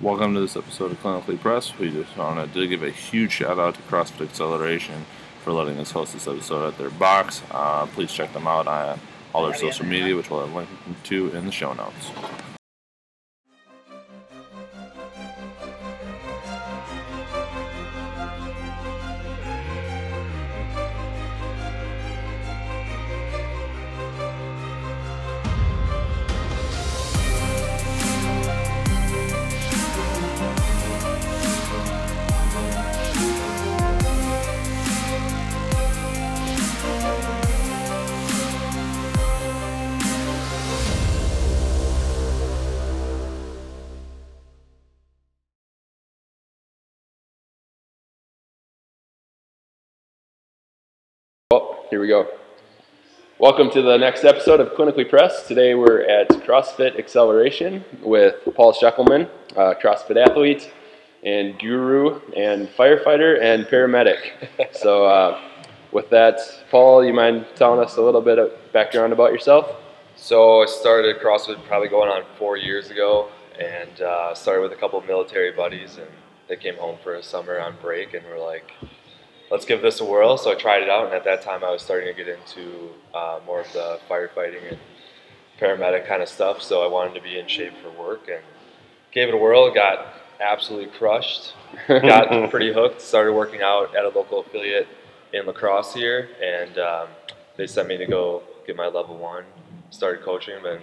Welcome to this episode of Clinically Press. We just wanted to give a huge shout out to CrossFit Acceleration for letting us host this episode at their box. Uh, please check them out on all their social media, which we'll have linked to in the show notes. Welcome to the next episode of Clinically Press. Today we're at CrossFit Acceleration with Paul Scheckelman, uh, CrossFit athlete and guru and firefighter and paramedic. so, uh, with that, Paul, you mind telling us a little bit of background about yourself? So I started CrossFit probably going on four years ago, and uh, started with a couple of military buddies, and they came home for a summer on break, and were like, "Let's give this a whirl." So I tried it out, and at that time I was starting to get into uh, more of the firefighting and paramedic kind of stuff. So I wanted to be in shape for work, and gave it a whirl. Got absolutely crushed. Got pretty hooked. Started working out at a local affiliate in La Crosse here, and um, they sent me to go get my level one. Started coaching, been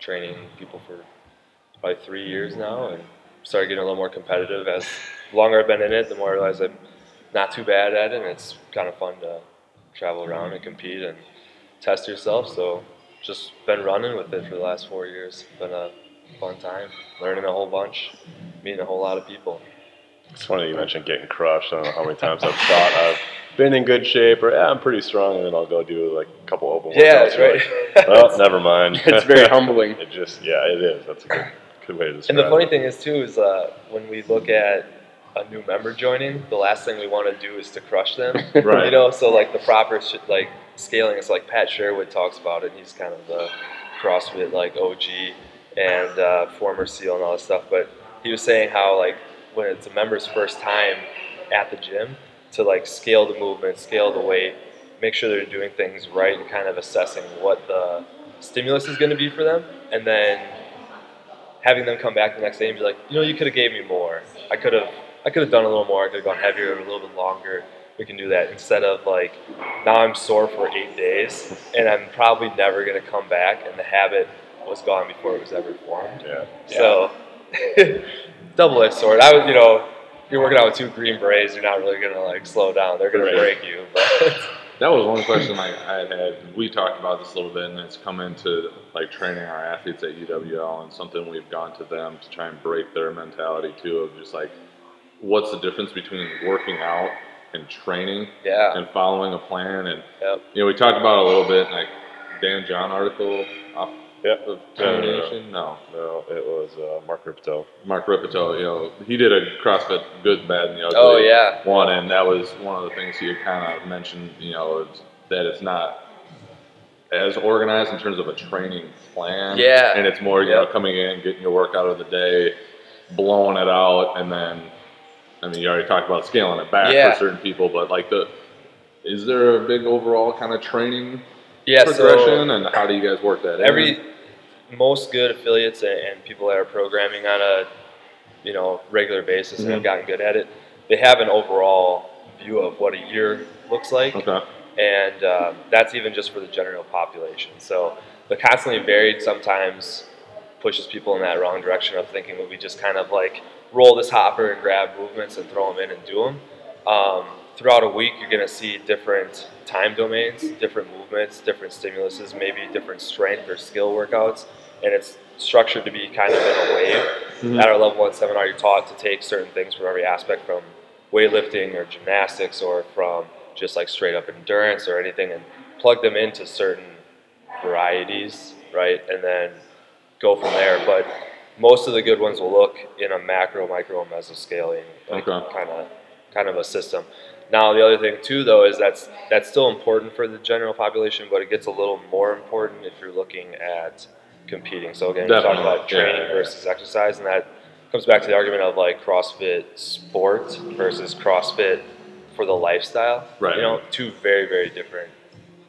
training people for probably three years now, and started getting a little more competitive. As the longer I've been in it, the more I realize I'm not too bad at it, and it's kind of fun to travel around and compete and test yourself. So just been running with it for the last four years. Been a fun time, learning a whole bunch, meeting a whole lot of people. It's funny you mentioned getting crushed. I don't know how many times I've thought I've been in good shape or yeah, I'm pretty strong, and then I'll go do like a couple open Yeah, that's right. like, well, never mind. It's very humbling. it just yeah, it is. That's a good, good way to describe it. And the funny it. thing is too is uh, when we look at a new member joining, the last thing we want to do is to crush them. Right. You know, so like the proper sh- like scaling is like Pat Sherwood talks about it. He's kind of the CrossFit like OG and uh, former SEAL and all this stuff. But he was saying how like when it's a member's first time at the gym to like scale the movement, scale the weight, make sure they're doing things right, and kind of assessing what the stimulus is going to be for them, and then having them come back the next day and be like, you know, you could have gave me more. I could have, I could have done a little more. I could have gone heavier, a little bit longer. We can do that instead of like, now I'm sore for eight days and I'm probably never gonna come back, and the habit was gone before it was ever formed. Yeah. So, double-edged sword. I was, you know, you're working out with two green berets, you're not really gonna like slow down. They're gonna Right. break you. But That was one question I, I had had. We talked about this a little bit, and it's come into like training our athletes at UWL, and something we've gone to them to try and break their mentality too of just like, what's the difference between working out and training yeah, and following a plan? And yep. you know, we talked about it a little bit, like Dan John article off Yep. of No, no, no. Termination. No, No, it was uh, Mark Rippetoe. Mark Rippetoe, you know, he did a CrossFit Good, Bad, and the Ugly Oh yeah. one, and that was one of the things he kind of mentioned, you know, is that it's not as organized in terms of a training plan. Yeah. And it's more, you know, coming in, getting your workout of the day, blowing it out, and then, I mean, you already talked about scaling it back Yeah. for certain people, but like the, is there a big overall kind of training Yeah. progression, So and how do you guys work that in? every most good affiliates and, people that are programming on a you know regular basis and have Mhm. gotten good at it, they have an overall view of what a year looks like, Okay. and um, that's even just for the general population. So the constantly varied sometimes pushes people in that wrong direction of thinking that we just kind of like roll this hopper and grab movements and throw them in and do them. Um, throughout a week, you're going to see different time domains, different movements, different stimuluses, maybe different strength or skill workouts, and it's structured to be kind of in a wave. Mhm. At our level one seminar, you're taught to take certain things from every aspect, from weightlifting or gymnastics, or from just like straight up endurance or anything, and plug them into certain varieties, right? And then go from there. But most of the good ones will look in a macro, micro, mesocycling like Okay. kind of kind of a system. Now the other thing too, though, is that's that's still important for the general population, but it gets a little more important if you're looking at competing. So again, you're talking about training yeah, yeah. versus exercise, and that comes back to the argument of like CrossFit sport versus CrossFit for the lifestyle. Right. You know, two very very different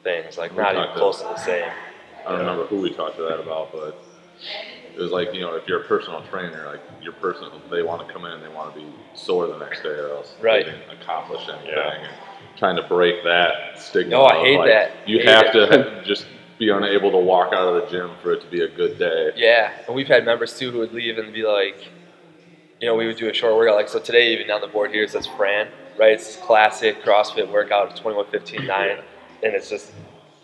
things. Like We not even close to the same. I don't remember who we talked to that about, but it was like you know if you're a personal trainer, like your person, they want to come in, they want to be sore the next day, or else Right. they didn't accomplish anything. Yeah. And trying to break that stigma. No, I hate like, that. You Hate have it. to just be unable to walk out of the gym for it to be a good day. Yeah, and we've had members too who would leave and be like, you know, we would do a short workout. Like so today, even on the board here it says Fran, right? It's classic CrossFit workout, 21, 15, 9, and it's just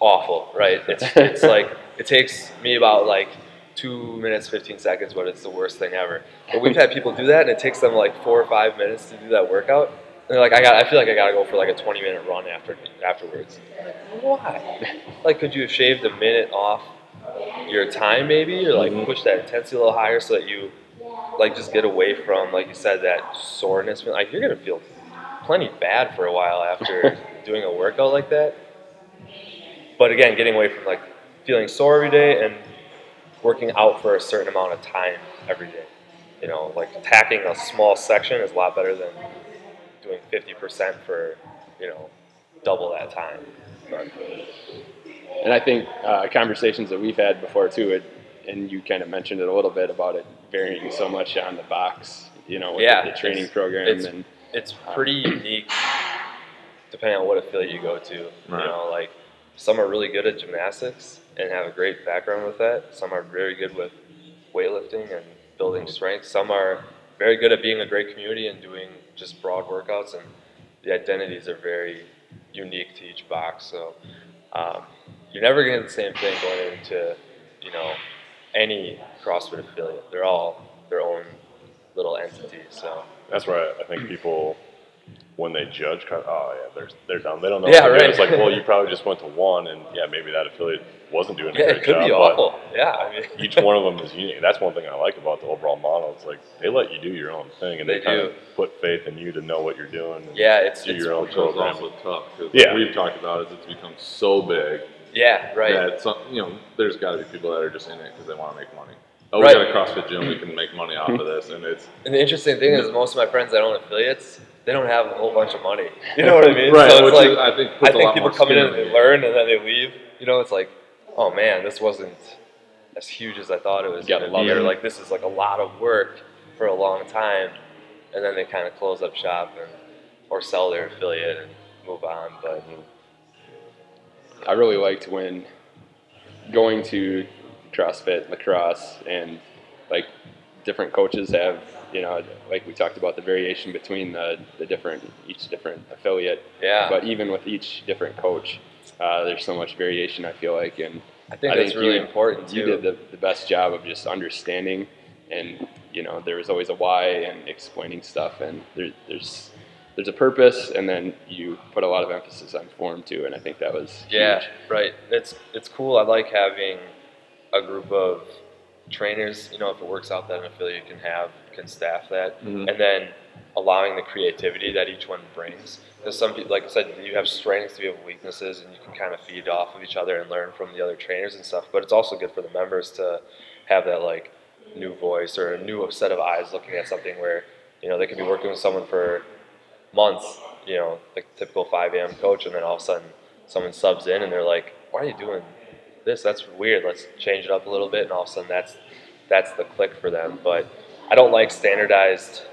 awful, right? It's it's like it takes me about like two minutes, 15 seconds, but it's the worst thing ever. But we've had people do that, and it takes them like four or five minutes to do that workout. And they're like, I got, I feel like I gotta go for like a 20 minute run after afterwards. Like, Why? Like, could you have shaved a minute off your time maybe or like Mhm. push that intensity a little higher so that you like just get away from like you said that soreness like you're gonna feel plenty bad for a while after doing a workout like that but again getting away from like feeling sore every day and working out for a certain amount of time every day you know like attacking a small section is a lot better than doing 50% for you know double that time but, And I think uh, conversations that we've had before too, it, and you kind of mentioned it a little bit about it varying so much on the box, you know, with Yeah, the, the training it's- program it's- and it's pretty unique depending on what affiliate you go to. Right. You know, like some are really good at gymnastics and have a great background with that. Some are very good with weightlifting and building strength. Some are very good at being a great community and doing just broad workouts and the identities are very unique to each box. So um, you're never getting the same thing going into, you know, any CrossFit affiliate. They're all their own little entities. So That's where I think people, when they judge, kind of, oh yeah, they're they're dumb. They don't know. Yeah, what to do. right. It's like, well, you probably just went to one, and yeah, maybe that affiliate wasn't doing a yeah, great it could job. be awful. Yeah, I mean, Each one of them is unique. That's one thing I like about the overall model. It's like they let you do your own thing, and they, They kind do. of put faith in you to know what you're doing. and Yeah, it's, do it's your own Which is program. also tough because Yeah. we've talked about is it's become so big yeah, right. that some, you know there's got to be people that are just in it because they want to make money. Oh, Right. we got a CrossFit gym, we can make money off of this, and it's And the interesting thing is, most of my friends that own affiliates, they don't have a whole bunch of money. You know what I mean? right. So it's like is, I think I think people come in and they learn and then they leave. You know, it's like, oh man, this wasn't as huge as I thought it was going to be. Or like this is like a lot of work for a long time, and then they kind of close up shop and or sell their affiliate and move on. But mm-hmm. I really liked when going to CrossFit, La Crosse, and like different coaches have, you know, like we talked about the variation between the, the different, each different affiliate. yeah, But even with each different coach, uh, there's so much variation, I feel like. And I think I that's think really you- important too. you did the, the best job of just understanding and, you know, there was always a why and explaining stuff. And there, there's, there's a purpose, and then you put a lot of emphasis on form too. And I think that was Yeah, huge. right. It's it's cool. I like having a group of trainers. You know, if it works out that an affiliate can have can staff that, Mhm. and then allowing the creativity that each one brings. Because some people, like I said, you have strengths, you have weaknesses, and you can kind of feed off of each other and learn from the other trainers and stuff. But it's also good for the members to have that like new voice or a new set of eyes looking at something where you know they could be working with someone for months, you know, like typical 5 a.m. coach, and then all of a sudden someone subs in and they're like, "Why are you doing this? That's weird. Let's change it up a little bit." And all of a sudden, that's that's the click for them. But I don't like standardized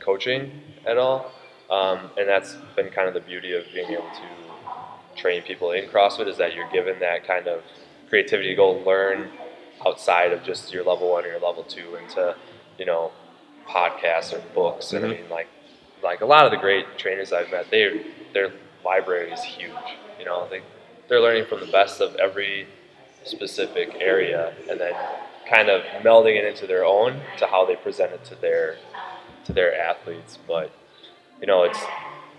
coaching at all, um, and that's been kind of the beauty of being able to train people in CrossFit is that you're given that kind of creativity to go learn outside of just your level one or your level two into you know podcasts or books. And I mean, like like a lot of the great trainers I've met, they their library is huge. You know, they they're learning from the best of every specific area, and then kind of melding it into their own to how they present it to their to their athletes. But you know, it's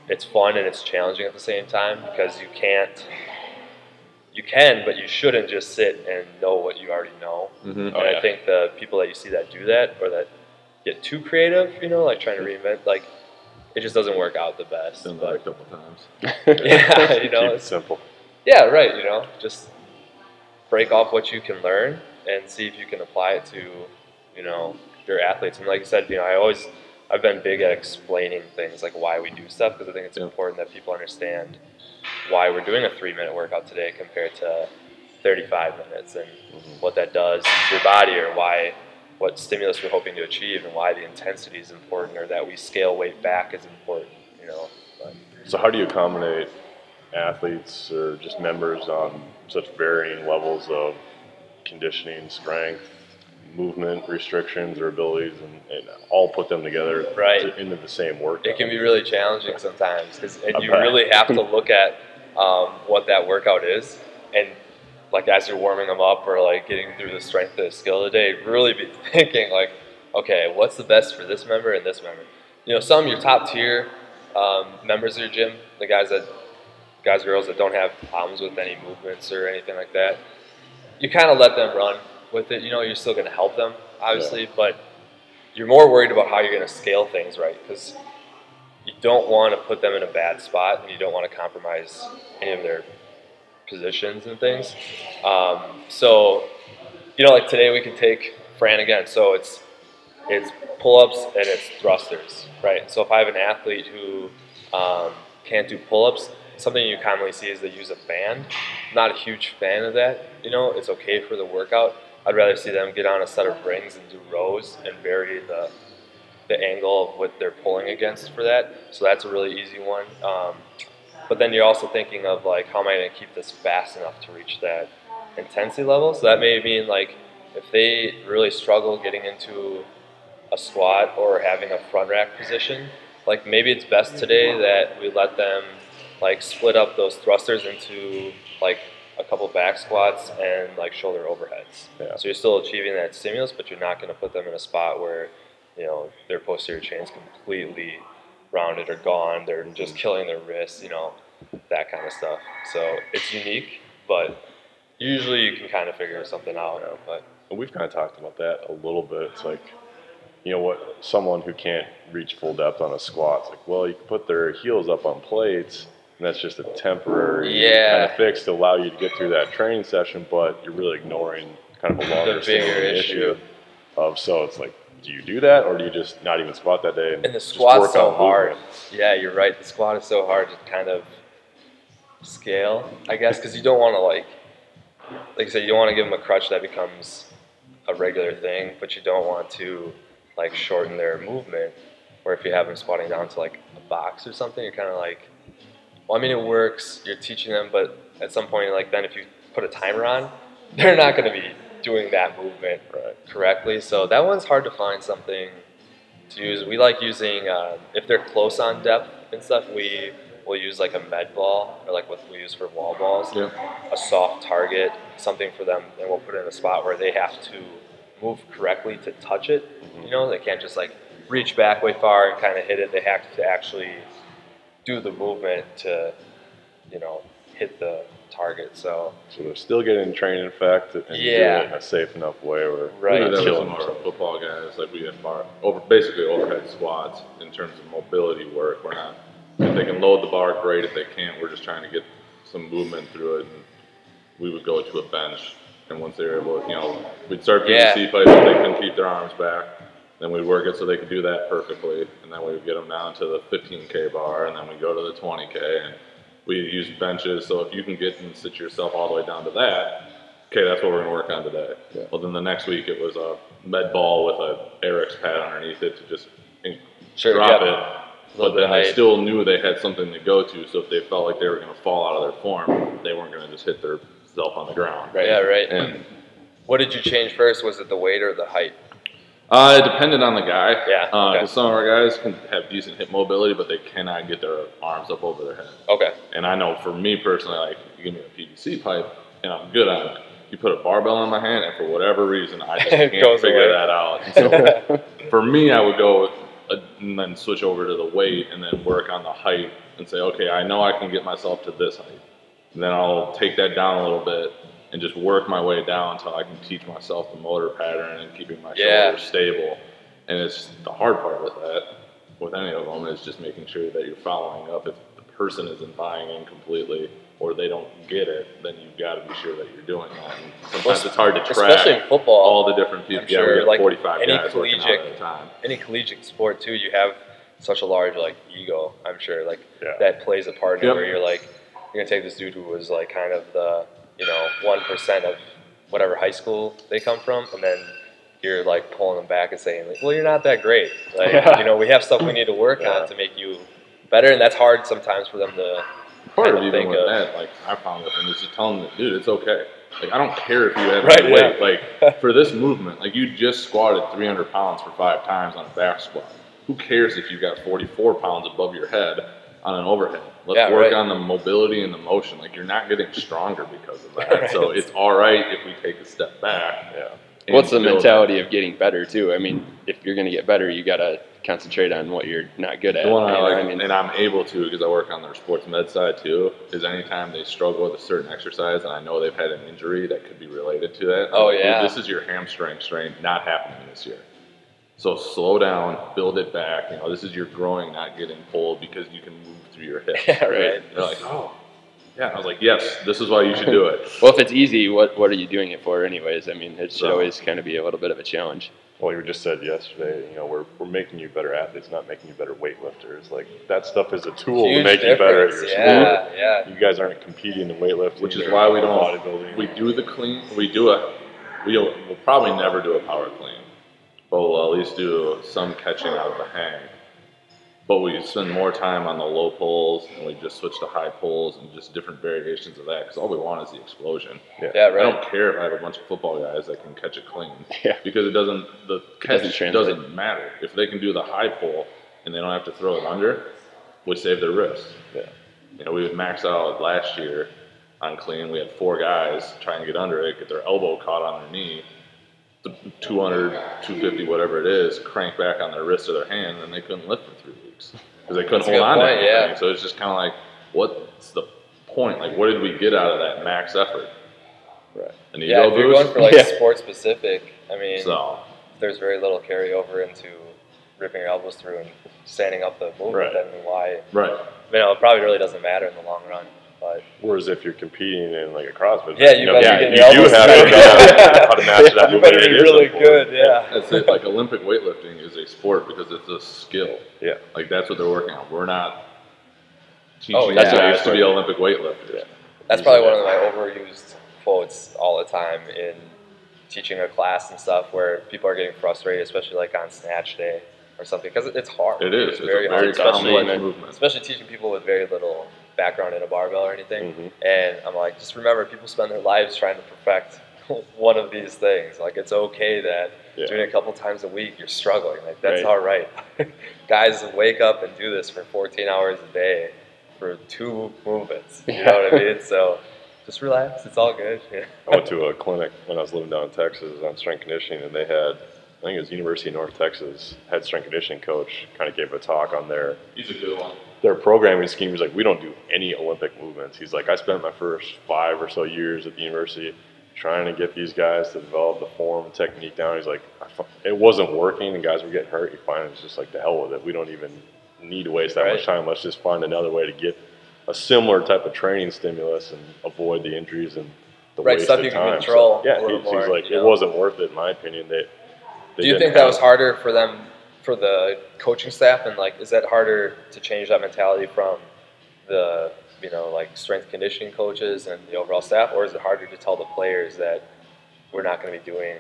it's fun and it's challenging at the same time because you can't you can, but you shouldn't just sit and know what you already know. Mhm. Oh, and yeah. I think the people that you see that do that or that get too creative, you know, like trying to reinvent, like it just doesn't work out the best. Done that a But couple times. yeah, you know, Keep it simple. yeah, right. You know, just break off what you can learn and see if you can apply it to, you know, your athletes. And like I said, you know, I always I've been big at explaining things like why we do stuff because I think it's Yeah. important that people understand why we're doing a three minute workout today compared to 35 minutes and mm-hmm. what that does to your body or why what stimulus we're hoping to achieve and why the intensity is important or that we scale weight back is important. You know, but So how do you accommodate athletes or just members on such varying levels of conditioning, strength, movement restrictions or abilities, and, and all put them together Right. to- into the same workout? it can be really challenging sometimes because and you really have to look at um, what that workout is and like as you're warming them up or like getting through the strength of the skill of the day really be thinking like okay what's the best for this member and this member you know some of your top tier um, members of your gym the guys that guys girls that don't have problems with any movements or anything like that you kind of let them run with it you know you're still going to help them obviously but you're more worried about how you're going to scale things right because you don't want to put them in a bad spot and you don't want to compromise any of their positions and things. Um, so, you know, like today we can take Fran again. So it's it's pull-ups and it's thrusters, right? So if I have an athlete who um, can't do pull-ups, something you commonly see is they use a band. Not a huge fan of that. You know, it's okay for the workout. I'd rather see them get on a set of rings and do rows and vary the the angle of what they're pulling against for that. So that's a really easy one. Um, but then you're also thinking of like, how am I going to keep this fast enough to reach that intensity level? So that may mean like if they really struggle getting into a squat or having a front rack position, like maybe it's best today that we let them like split up those thrusters into like a couple back squats and like shoulder overheads. Yeah. So you're still achieving that stimulus, but you're not going to put them in a spot where you know their posterior chain's completely rounded or gone. They're mm-hmm. just killing their wrists, you know, that kind of stuff. So it's unique, but usually you can kind of figure something out. But And we've kind of talked about that a little bit. It's like, you know, what someone who can't reach full depth on a squat, it's like, well, you can put their heels up on plates, and that's just a temporary Yeah. kind of fix to allow you to get through that training session, but you're really ignoring kind of a longer The bigger standing issue. of so it's like, do you do that or do you just not even squat that day? and the just squat's so hard. Yeah, you're right. The squat is so hard to kind of scale, I guess, because you don't want to like, like I said, you don't want to give them a crutch that becomes a regular thing, but you don't want to like shorten their movement. Or if you have them squatting down to like a box or something, you're kind of like, well, I mean, it works. You're teaching them, but at some point, like then if you put a timer on, they're not going to be doing that movement Right. correctly. So that one's hard to find something to use. We like using uh, if they're close on depth and stuff. We will use like a med ball or like what we use for wall balls. Yeah. A soft target, something for them, and we'll put it in a spot where they have to move correctly to touch it. You know, they can't just like reach back way far and kind of hit it. They have to actually do the movement to, you know, hit the target. So So they're still getting training effect and Yeah. doing it in a safe enough way where Right. We they're did that with killing some of our football guys. Like we had bar over basically overhead squats in terms of mobility work. We're not if they can load the bar, great. If they can't, we're just trying to get some movement through it. And we would go to a bench, and once they were able, you know, we'd start doing Yeah. C pipe if they couldn't keep their arms back. Then we'd work it so they could do that perfectly, and then we would get them down to the 15k bar, and then we go to the 20k, and we use benches. So if you can get and sit yourself all the way down to that, okay, that's what we're gonna work on today. Yeah. Well, then the next week it was a med ball with a Airex pad underneath it to just Sure, drop yeah. it. But then of they still knew they had something to go to, so if they felt like they were gonna fall out of their form, they weren't gonna just hit their self on the ground. Right. yeah, right. And What did you change first? Was it the weight or the height? Uh, it depended on the guy. Yeah, Uh, okay. Some of our guys can have decent hip mobility, but they cannot get their arms up over their head. Okay. And I know for me personally, like you give me a PVC pipe and I'm good on it. You put a barbell in my hand, and for whatever reason, I just can't figure away. that out. So for me, I would go with a, and then switch over to the weight, and then work on the height, and say, okay, I know I can get myself to this height. And then I'll take that down a little bit and just work my way down until I can teach myself the motor pattern and keeping my Yeah. shoulders stable. And it's the hard part with that, with any of them, is just making sure that you're following up. If the person isn't buying in completely or they don't get it, then you've got to be sure that you're doing that. And sometimes it's hard to track especially in football. all the different people. I'm yeah, we sure, got like, 45 any guys working out collegiate- at a time. any collegiate sport too, you have such a large like ego. I'm sure like Yeah. that plays a part in Yep. where you're like you're gonna take this dude who was like kind of the you know one percent of whatever high school they come from, and then you're like pulling them back and saying like, well, you're not that great. Like Yeah. you know we have stuff we need to work Yeah. on to make you better, and that's hard sometimes for them to. Part of even with of- that, like I found with him, is just telling them, dude, it's okay. Like I don't care if you have Right, weight. yeah. Like for this movement, like you just squatted 300 pounds for five times on a back squat. Who cares if you've got 44 pounds above your head on an overhead? Let's Yeah, work right. on the mobility and the motion. Like you're not getting stronger because of that. Right. So it's all right if we take a step back. Yeah. What's the mentality of getting better too? I mean, if you're going to get better, you got to concentrate on what you're not good at. The one I like, I mean, and I'm able to because I work on their sports med side too, is anytime they struggle with a certain exercise and I know they've had an injury that could be related to that. I'm Oh, like, yeah. this is your hamstring strain not happening this year. So slow down, build it back. You know, this is your growing, not getting pulled because you can move through your hip. Yeah, right. They're like, oh, yeah. I was like, yes, this is why you should do it. well, if it's easy, what what are you doing it for, anyways? I mean, it should So- always kind of be a little bit of a challenge. Well, you just said yesterday, you know, we're, we're making you better athletes, not making you better weightlifters. Like that stuff is a tool to Huge make you better at your difference. sport. Yeah, yeah. You guys aren't competing in weightlifting, Which is why we don't. bodybuilding. We do the clean. We do a. We will we'll probably never do a power clean, but we'll at least do some catching out of the hang. But we spend more time on the low pulls, and we just switch to high pulls and just different variations of that. Because all we want is the explosion. Yeah, I right. don't care if I have a bunch of football guys that can catch it clean. Yeah. Because it doesn't. The catch doesn't doesn't, matter if they can do the high pull and they don't have to throw it under. We save their wrist. Yeah. You know, we would max out last year on clean. We had four guys try and get under it, get their elbow caught on their knee, the 200, 250, whatever it is, crank back on their wrist or their hand, and they couldn't lift for three weeks because they couldn't That's hold on to point, anything. yeah. So it's just kind of like, what's the point? Like, what did we get out of that max effort? Right. An Yeah, ego if you're boost? going for like Yeah. sport specific, I mean, so, there's very little carryover into ripping your elbows through and standing up the movement. Right. Then why? right. You know, it probably really doesn't matter in the long run. But Whereas if you're competing in like a CrossFit, Yeah, you know, better be you, you your do elbows have to through. know how to match that you better be really important. good. Yeah. That's it. Like Olympic weightlifting is a sport because it's a skill. Yeah. Like that's what they're working on. We're not teaching Oh, guys yeah. to be Olympic weightlifters. That's probably one of my overused quotes all the time in teaching a class and stuff, where people are getting frustrated, especially like on snatch day or something, because it's hard. It is. It's, very a very hard, especially, movement. movement. especially teaching people with very little background in a barbell or anything. Mhm. And I'm like, just remember, people spend their lives trying to perfect one of these things. Like, it's okay that Yeah. doing it a couple times a week, you're struggling. Like, that's Right. all right. Guys wake up and do this for 14 hours a day for two movements. You know what I mean? So just relax. It's all good. Yeah. I went to a clinic when I was living down in Texas on strength conditioning, and they had, I think it was University of North Texas, head strength conditioning coach kind of gave a talk on their He's a good one. Their programming scheme. He's like, we don't do any Olympic movements. He's like, I spent my first five or so years at the university trying to get these guys to develop the form and technique down. He's like, I it wasn't working, and guys were getting hurt. He finally was just like the hell with it. We don't even need to waste that Right. much time. Let's just find another way to get a similar type of training stimulus and avoid the injuries and the Right, stuff you can time. control So, yeah, he- he's like, it know? wasn't worth it in my opinion. They, they Do you think that was harder for them, for the coaching staff, and like, is that harder to change that mentality from the, you know, like strength conditioning coaches and the overall staff, or is it harder to tell the players that we're not going to be doing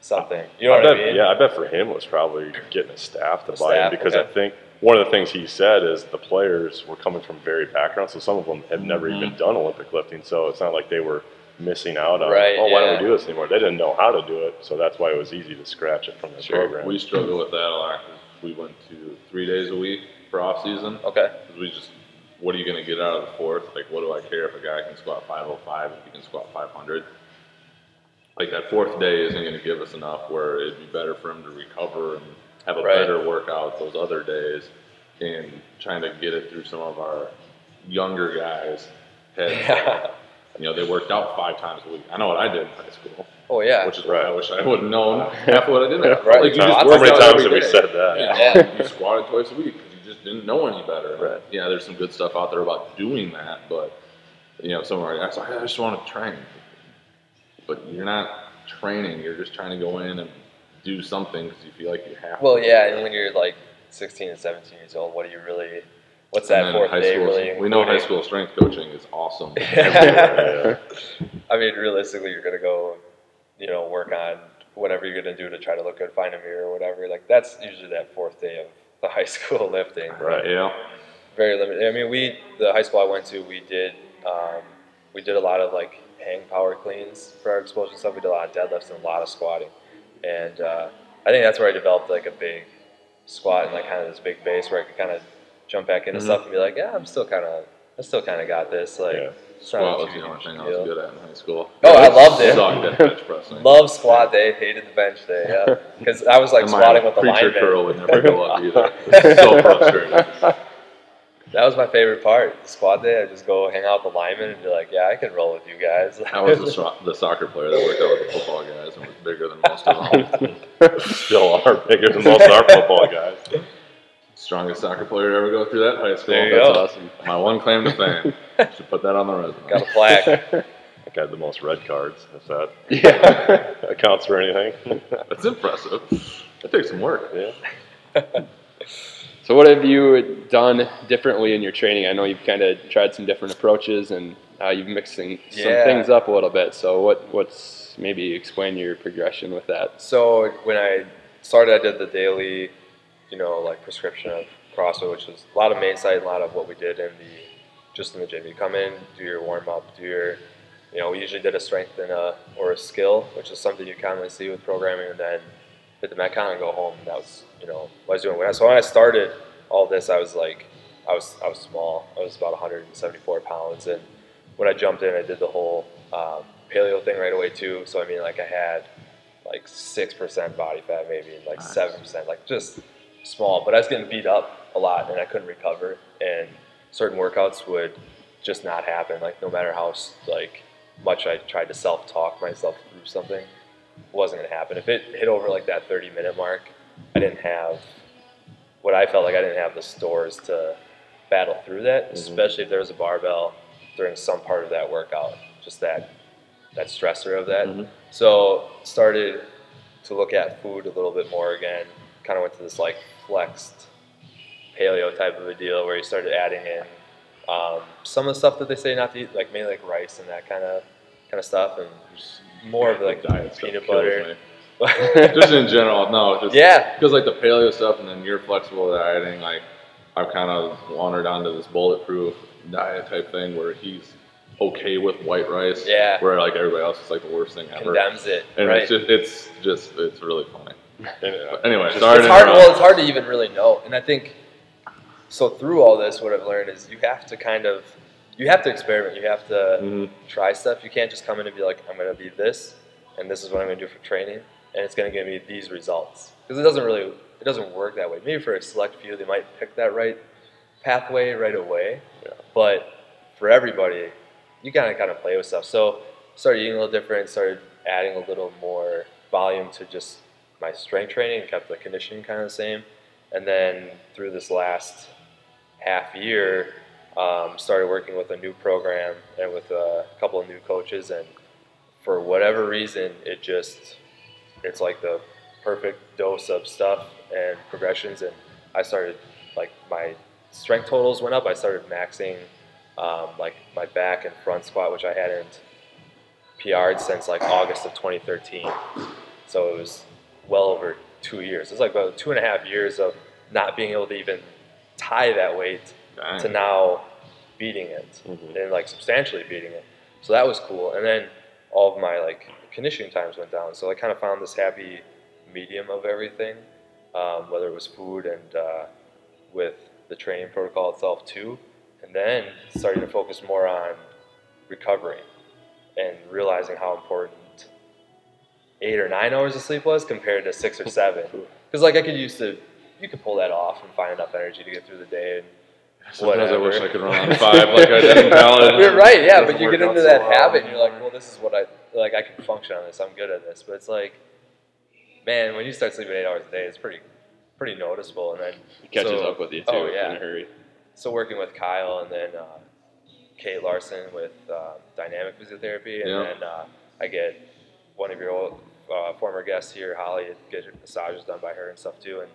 something? You know I what bet, I mean? Yeah, I bet for him was probably getting a staff to The buy staff, in because okay. I think one of the things he said is the players were coming from varied backgrounds, so some of them have never mm-hmm. even done Olympic lifting, so it's not like they were missing out on. Right, oh why don't we do this anymore? They didn't know how to do it, so that's why it was easy to scratch it from the Sure. program. We struggle with that a lot 'cause we went to three days a week for off season. Okay. we just, what are you going to get out of the fourth? Like, what do I care if a guy can squat 505 if he can squat 500? Like that fourth day isn't going to give us enough where it'd be better for him to recover and have a Right. better workout those other days. And trying to get it through some of our younger guys had, Yeah. You know, they worked out five times a week. I know what I did in high school, Oh yeah. which is why I wish I would have known half of what I did. Right. Like, you How just how many times have we said that? Yeah, Yeah. you squatted twice a week because you just didn't know any better. Right. Yeah, there's some good stuff out there about doing that, but you know, some of our guys like, I just want to train, but you're not training. You're just trying to go in and do something because you feel like you have. Well, to. yeah, and when you're like 16 and 17 years old, what do you really? What's that fourth high day school, really? We know high school strength coaching is awesome. Yeah. I mean, realistically, you're gonna go, you know, work on whatever you're gonna do to try to look good, find a mirror or whatever. Like that's usually that fourth day of the high school lifting. Right. Yeah. Very limited. I mean, we the high school I went to, we did um, we did a lot of like hang power cleans for our explosion stuff. We did a lot of deadlifts and a lot of squatting, and uh, I think that's where I developed like a big squat and like kind of this big base where I could kind of jump back into Mhm. stuff and be like, yeah, I'm still kind of I still kind of got this. Like, Yeah. it's Squat was the only thing I was good at in high school. Oh, I loved it. Sucked at bench pressing. Love squat day, hated the bench day, yeah. Because I was like And squatting with the preacher lineman. curl would never go up either. so frustrating. That was my favorite part. The squat day, I just go hang out with the linemen and be like, yeah, I can roll with you guys. I was the, so- the soccer player that worked out with the football guys and was bigger than most of them. Still are bigger than most of our football guys. Strongest soccer player to ever go through that high school. There you That's go. awesome. My one claim to fame. Should put that on the resume. Got a plaque. I had the most red cards, if that Yeah. accounts for anything. That's impressive. That takes some work. yeah. So what have you done differently in your training? I know you've kind of tried some different approaches and uh, you've mixing some Yeah. things up a little bit. So what what's maybe explain your progression with that? So when I started, I did the daily, you know, like prescription of CrossFit, which was a lot of main site, a lot of what we did in the just in the gym. You come in, do your warm up, do your, you know, we usually did a strength and a or a skill, which is something you commonly see with programming, and then hit the metcon and go home. And that was, you know, what I was doing. When I, so when I started all this, I was like, I was I was small. I was about 174 pounds, and when I jumped in, I did the whole um, paleo thing right away too. So I mean, like I had like six percent body fat, maybe and like seven percent, like just small. But I was getting beat up a lot, and I couldn't recover. And certain workouts would just not happen. Like no matter how like much I tried to self talk myself through something, it wasn't gonna happen. If it hit over like that 30 minute mark, I didn't have what I felt like I didn't have the stores to battle through that, especially if there was a barbell during some part of that workout. Just that that stressor of that. Mhm. So started to look at food a little bit more again. Kind of went to this like flexed paleo type of a deal where you started adding in um, some of the stuff that they say not to eat, like mainly like rice and that kind of kind of stuff, and more of like diet peanut butter. Just in general, no. Just yeah, Because like the paleo stuff, and then you're flexible dieting. Like I've kind of wandered onto this bulletproof diet type thing where he's okay with white rice. Yeah. Where like everybody else is like the worst thing ever. condemns it. And right. it's just it's just it's really funny. But anyway, sorry it's to hard. Well, it's hard to even really know. And I think so. Through all this, what I've learned is you have to kind of you have to experiment. You have to Mhm. try stuff. You can't just come in and be like, I'm going to be this, and this is what I'm going to do for training, and it's going to give me these results. Because it doesn't really it doesn't work that way. Maybe for a select few, they might pick that right pathway right away. Yeah. But for everybody, you gotta kind of play with stuff. So started eating a little different, started adding a little more volume to just my strength training and kept the conditioning kind of the same. And then through this last half year, um, started working with a new program and with a couple of new coaches. And for whatever reason, it just it's like the perfect dose of stuff and progressions. And I started like my strength totals went up. I started maxing um, like my back and front squat, which I hadn't PR'd since like August of 2013. So it was well over two years. It was like about two and a half years of not being able to even tie that weight Dang. to now beating it Mhm. and like substantially beating it. So that was cool. And then all of my like conditioning times went down. So I kind of found this happy medium of everything, um, whether it was food and uh, with the training protocol itself too. And then starting to focus more on recovery and realizing how important eight or nine hours of sleep was compared to six or seven. Because like I could use to, you could pull that off and find enough energy to get through the day. And Sometimes I wish. I could run on five like I did in college. You're right, yeah. But you get into so that well habit, and you're like, well, this is what I like. I can function on this. I'm good at this. But it's like, man, when you start sleeping eight hours a day, it's pretty, pretty noticeable. And then It catches so- up with you too Oh yeah. in a hurry. So working with Kyle and then uh, Kate Larson with uh, dynamic physiotherapy, and Yeah. then uh, I get one of your old, uh, former guest here, Holly, get your massages done by her and stuff too. And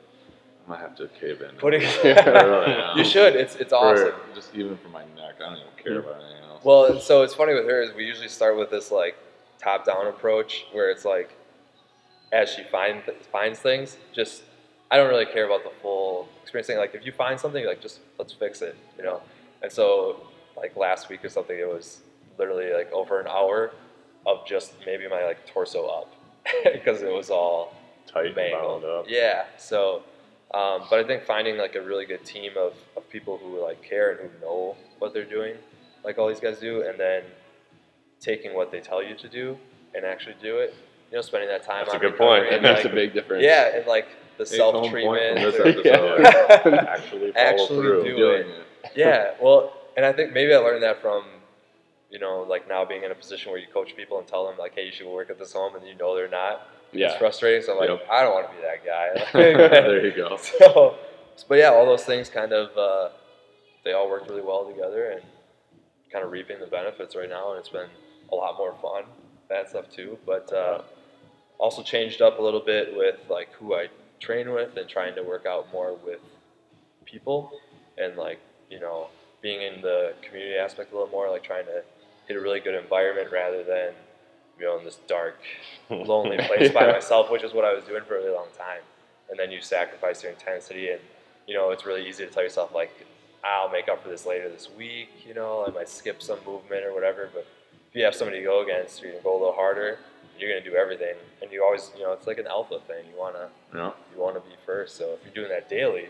I might have to cave in. putting, you should. It's it's For- awesome. Just even for my neck, I don't even care about anything else. Well, so it's funny with her is we usually start with this like top down approach where it's like as she find finds things, just I don't really care about the full experience thing. Like if you find something, like just let's fix it, you know. And so like last week or something, it was literally like over an hour of just maybe my like torso up because it was all Tight and mangled. bound up. Yeah. So, um, but I think finding like a really good team of, of people who like care and who know what they're doing, like all these guys do, and then taking what they tell you to do and actually do it. You know, spending that time. That's a good point. recovery And and, that's like, a big difference. Yeah, and like the Take self treatment. from this Yeah. Actually Actually do it. it. yeah, well, and I think maybe I learned that from, you know, like now being in a position where you coach people and tell them like, hey, you should work at this home, and you know they're not. Yeah. It's frustrating. So I'm like, Yep. I don't want to be that guy. there you go. so, but yeah, all those things kind of uh, they all worked really well together and kind of reaping the benefits right now, and it's been a lot more fun. That stuff too, but uh, also changed up a little bit with like who I train with and trying to work out more with people and like you know being in the community aspect a little more, like trying to hit a really good environment rather than you know in this dark lonely place by myself, which is what I was doing for a really long time. And then you sacrifice your intensity, and you know it's really easy to tell yourself like, I'll make up for this later this week. You know, I might skip some movement or whatever. But if you have somebody to go against, you're gonna go a little harder. You're gonna do everything, and you always, you know, it's like an alpha thing. You wanna, Yeah. you wanna be first. So if you're doing that daily,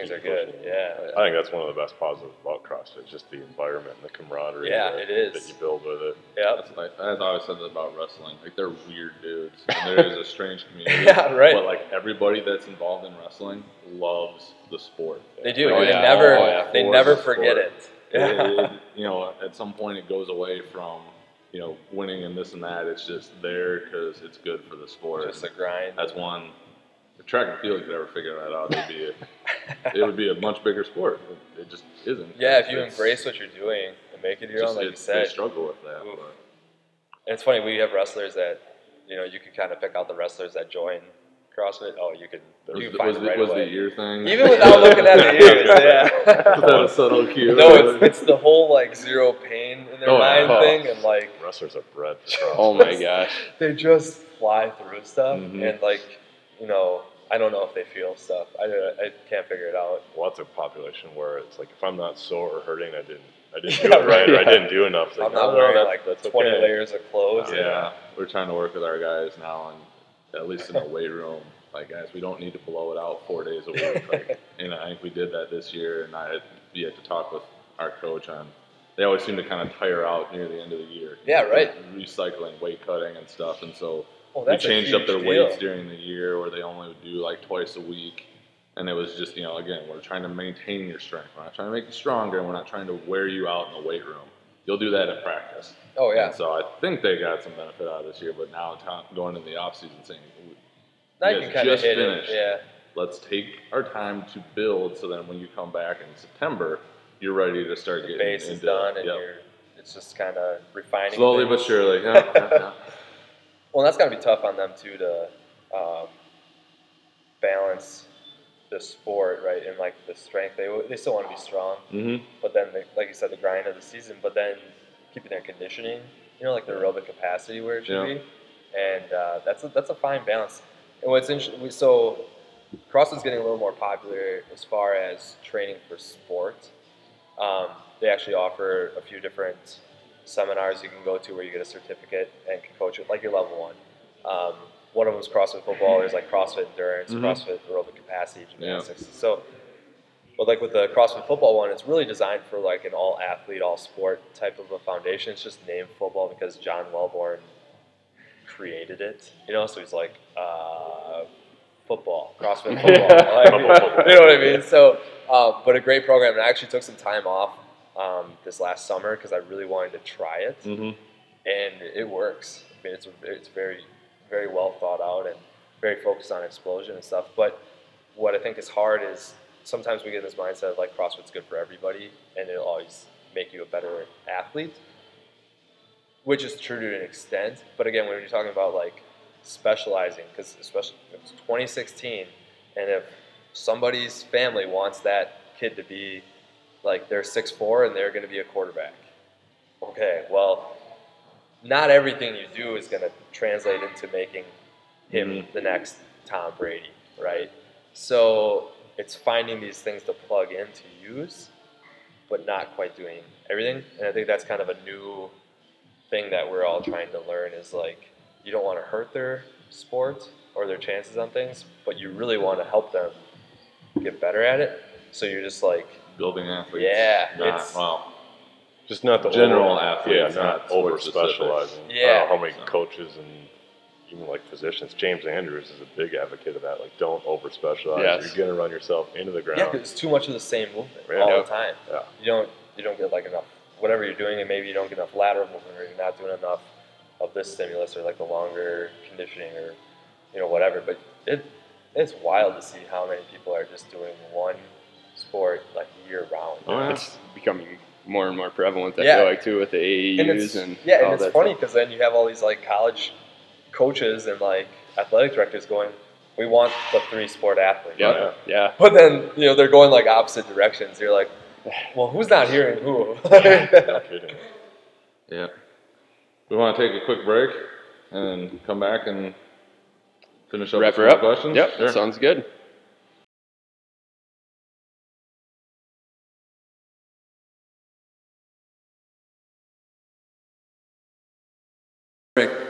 things are good. Yeah. I think that's one of the best positives about CrossFit, just the environment and the camaraderie Yeah, that, it is. that you build with it. Yeah. That's like as I always said about wrestling. Like they're weird dudes, and there is a strange community. Yeah, right. But like everybody that's involved in wrestling loves the sport. They do. Oh, they yeah. never, Oh, yeah. they never the forget sport. it. It- Yeah. it- you know, at some point it goes away from you know winning and this and that. It's just there because it's good for the sport. Just a grind. That's one. If track and field could ever figure that out, it'd be a, it would be a much bigger sport. It, it just isn't. Yeah, if you embrace what you're doing and make it your just- own, like you said. they struggle with that. It's funny, we have wrestlers that, you know, you can kind of pick out the wrestlers that join CrossFit. Oh, you can, Was, you can was, the, right was the ear thing? Even without looking at the ears, yeah. That a subtle cue? no, it's, it's the whole like zero pain in their Oh, mind thing, and like Wrestlers are bred. Oh my gosh. they just fly through stuff, Mhm. and like, you know, I don't know if they feel stuff. I, I can't figure it out. Well, that's a population where it's like if I'm not sore or hurting, I didn't, I didn't Yeah, do it right, or I didn't do enough. It's I'm like, not no, wearing that- like that's 20 okay. layers of clothes. Yeah, we're trying to work with our guys now, and at least in the weight room, like guys, we don't need to blow it out four days a week. Like, and I think we did that this year, and I had yet to talk with our coach on. They always seem to kind of tire out near the end of the year. Yeah, right. Recycling, weight cutting, and stuff, and so Oh, that's a changed up their deal. weights during the year, where they only would do like twice a week. And it was just, you know, again, we're trying to maintain your strength. We're not trying to make you stronger. We're not trying to wear you out in the weight room. You'll do that in practice. Oh yeah. And so I think they got some benefit out of this year, but now going into the off season saying, Now you you can kind just finished. it. Yeah. let's take our time to build so then when you come back in September, you're ready to start The getting base is into done, and yep. you're. It's just kind of refining. slowly things. but surely. Yeah, yeah, yeah. Well, that's got to be tough on them too to um, balance the sport, right, and like the strength. They they still want to be strong, Mhm. but then, the, like you said, the grind of the season. But then keeping their conditioning, you know, like their aerobic capacity where it should Yeah. be, and uh, that's a, that's a fine balance. And what's interesting, so CrossFit's getting a little more popular as far as training for sport. Um, they actually offer a few different seminars you can go to where you get a certificate and can coach it like your level one. Um, one of them is CrossFit football. There's like CrossFit endurance, Mhm. CrossFit aerobic capacity, Yeah. gymnastics. So, but like with the CrossFit football one, it's really designed for like an all athlete, all sport type of a foundation. It's just named football because John Welbourn created it. You know, so he's like uh, football, CrossFit football. Like, you know what I mean? So, uh, but a great program. And I actually took some time off um, this last summer because I really wanted to try it, Mhm. and it works. I mean, it's it's very very well thought out, and very focused on explosion and stuff. But what I think is hard is sometimes we get this mindset of like CrossFit's good for everybody, and it'll always make you a better athlete, which is true to an extent. But again, when you're talking about like specializing, because especially it's 2016, and if somebody's family wants that kid to be like they're six four and they're going to be a quarterback. Okay, well, not everything you do is going to translate into making him Mhm. the next Tom Brady, right? So it's finding these things to plug in to use, but not quite doing everything. And I think that's kind of a new thing that we're all trying to learn is like you don't want to hurt their sport or their chances on things, but you really want to help them get better at it. So you're just like, Building athletes. Yeah, Not, it's- well, Just not the General over, athletes, yeah, not not over specializing. Yeah. don't how many So. coaches and even like physicians. James Andrews is a big advocate of that. Like, don't over specialize. Yes. You're gonna run yourself into the ground. yeah, because it's too much of the same movement Yeah. all Yeah. the time. Yeah. You don't you don't get like enough whatever you're doing, and maybe you don't get enough lateral movement, or you're not doing enough of this stimulus, or like the longer conditioning, or you know whatever. But it it's wild to see how many people are just doing one sport like year round. Oh, yeah. It's becoming more and more prevalent. I Yeah. feel like too with the and AAUs it's, and, yeah, all and it's that funny because then you have all these like college coaches and like athletic directors going, "We want the three sport athlete." Yeah, yeah. But then you know they're going like opposite directions. You're like, well, who's not hearing who? No kidding. yeah. We want to take a quick break and then come back and finish up Wrap with her up. questions. Yep, Sure. sounds good.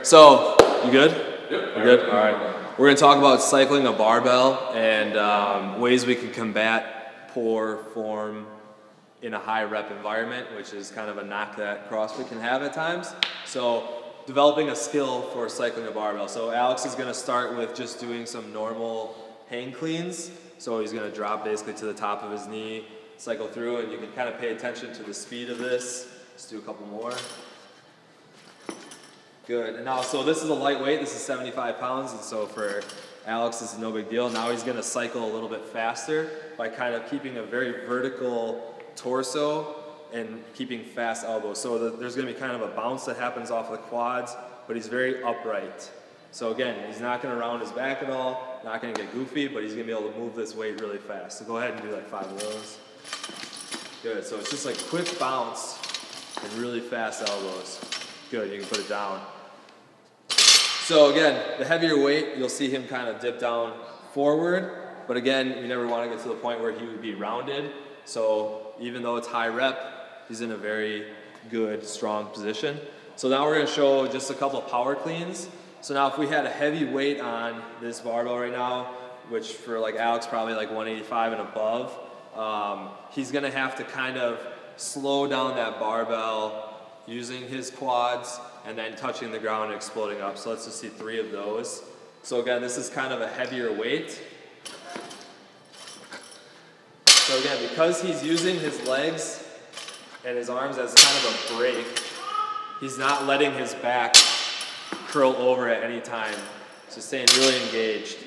So, you good? Yep. You good? All right. We're going to talk about cycling a barbell and um, ways we can combat poor form in a high rep environment, which is kind of a knock that CrossFit can have at times. So, developing a skill for cycling a barbell. So, Alex is going to start with just doing some normal hang cleans. So, he's going to drop basically to the top of his knee, cycle through, and you can kind of pay attention to the speed of this. Let's do a couple more. Good. And now, so this is a lightweight. This is 75 pounds, and so for Alex, this is no big deal. Now he's going to cycle a little bit faster by kind of keeping a very vertical torso and keeping fast elbows. So the, there's going to be kind of a bounce that happens off of the quads, but he's very upright. So again, he's not going to round his back at all, not going to get goofy, but he's going to be able to move this weight really fast. So go ahead and do like five of those. Good. So it's just like quick bounce and really fast elbows. Good. You can put it down. So again, the heavier weight, you'll see him kind of dip down forward. But again, you never want to get to the point where he would be rounded. So even though it's high rep, he's in a very good, strong position. So now we're going to show just a couple of power cleans. So now if we had a heavy weight on this barbell right now, which for like Alex probably like 185 and above, um, he's going to have to kind of slow down that barbell using his quads and then touching the ground and exploding up. So let's just see three of those. So again, this is kind of a heavier weight. So again, because he's using his legs and his arms as kind of a brake, he's not letting his back curl over at any time. So staying really engaged.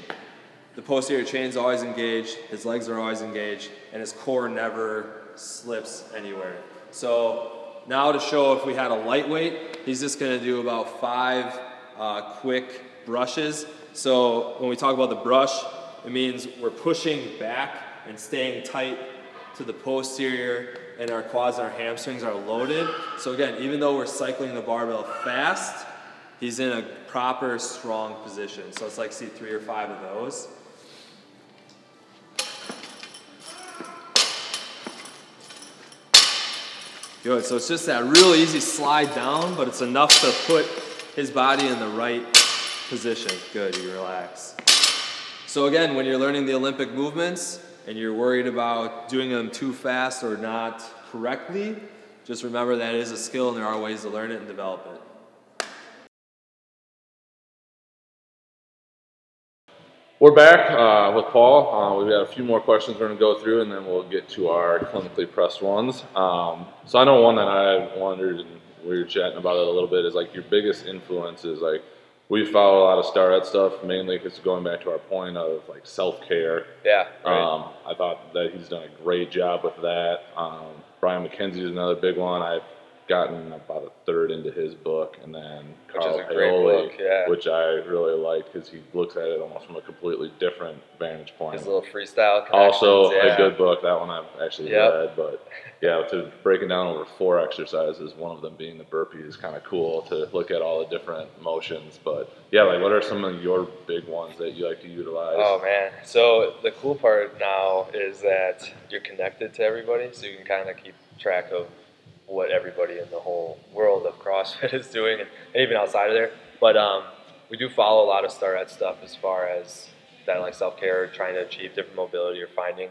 The posterior chain's always engaged, his legs are always engaged, and his core never slips anywhere. So now to show if we had a lightweight, he's just gonna do about five uh, quick brushes. So when we talk about the brush, it means we're pushing back and staying tight to the posterior and our quads and our hamstrings are loaded. So again, even though we're cycling the barbell fast, he's in a proper strong position. So it's like see three or five of those. Good. So it's just that real easy slide down, but it's enough to put his body in the right position. Good. You relax. So again, when you're learning the Olympic movements and you're worried about doing them too fast or not correctly, just remember that it is a skill and there are ways to learn it and develop it. We're back uh, with Paul. Uh, we've got a few more questions we're going to go through, and then we'll get to our clinically pressed ones. Um, so I know one that I wondered, and we were chatting about it a little bit, is like your biggest influences. Like, we follow a lot of Starrett stuff mainly because going back to our point of like self care. Yeah. Right. Um, I thought that he's done a great job with that. Um, Brian McKenzie is another big one. I've gotten about a third into his book, and then Which Carl is a great Paoli, book, yeah. which I really liked because he looks at it almost from a completely different vantage point. His little freestyle. Also, yeah. a good book. That one I've actually Yep. read, but yeah, to break it down over four exercises, one of them being the burpee, is kind of cool to look at all the different motions. But yeah, like what are some of your big ones that you like to utilize? Oh man! So the cool part now is that you're connected to everybody, so you can kind of keep track of what everybody in the whole world of CrossFit is doing, and even outside of there. But um, we do follow a lot of Starrett stuff as far as that, like self care, trying to achieve different mobility, or finding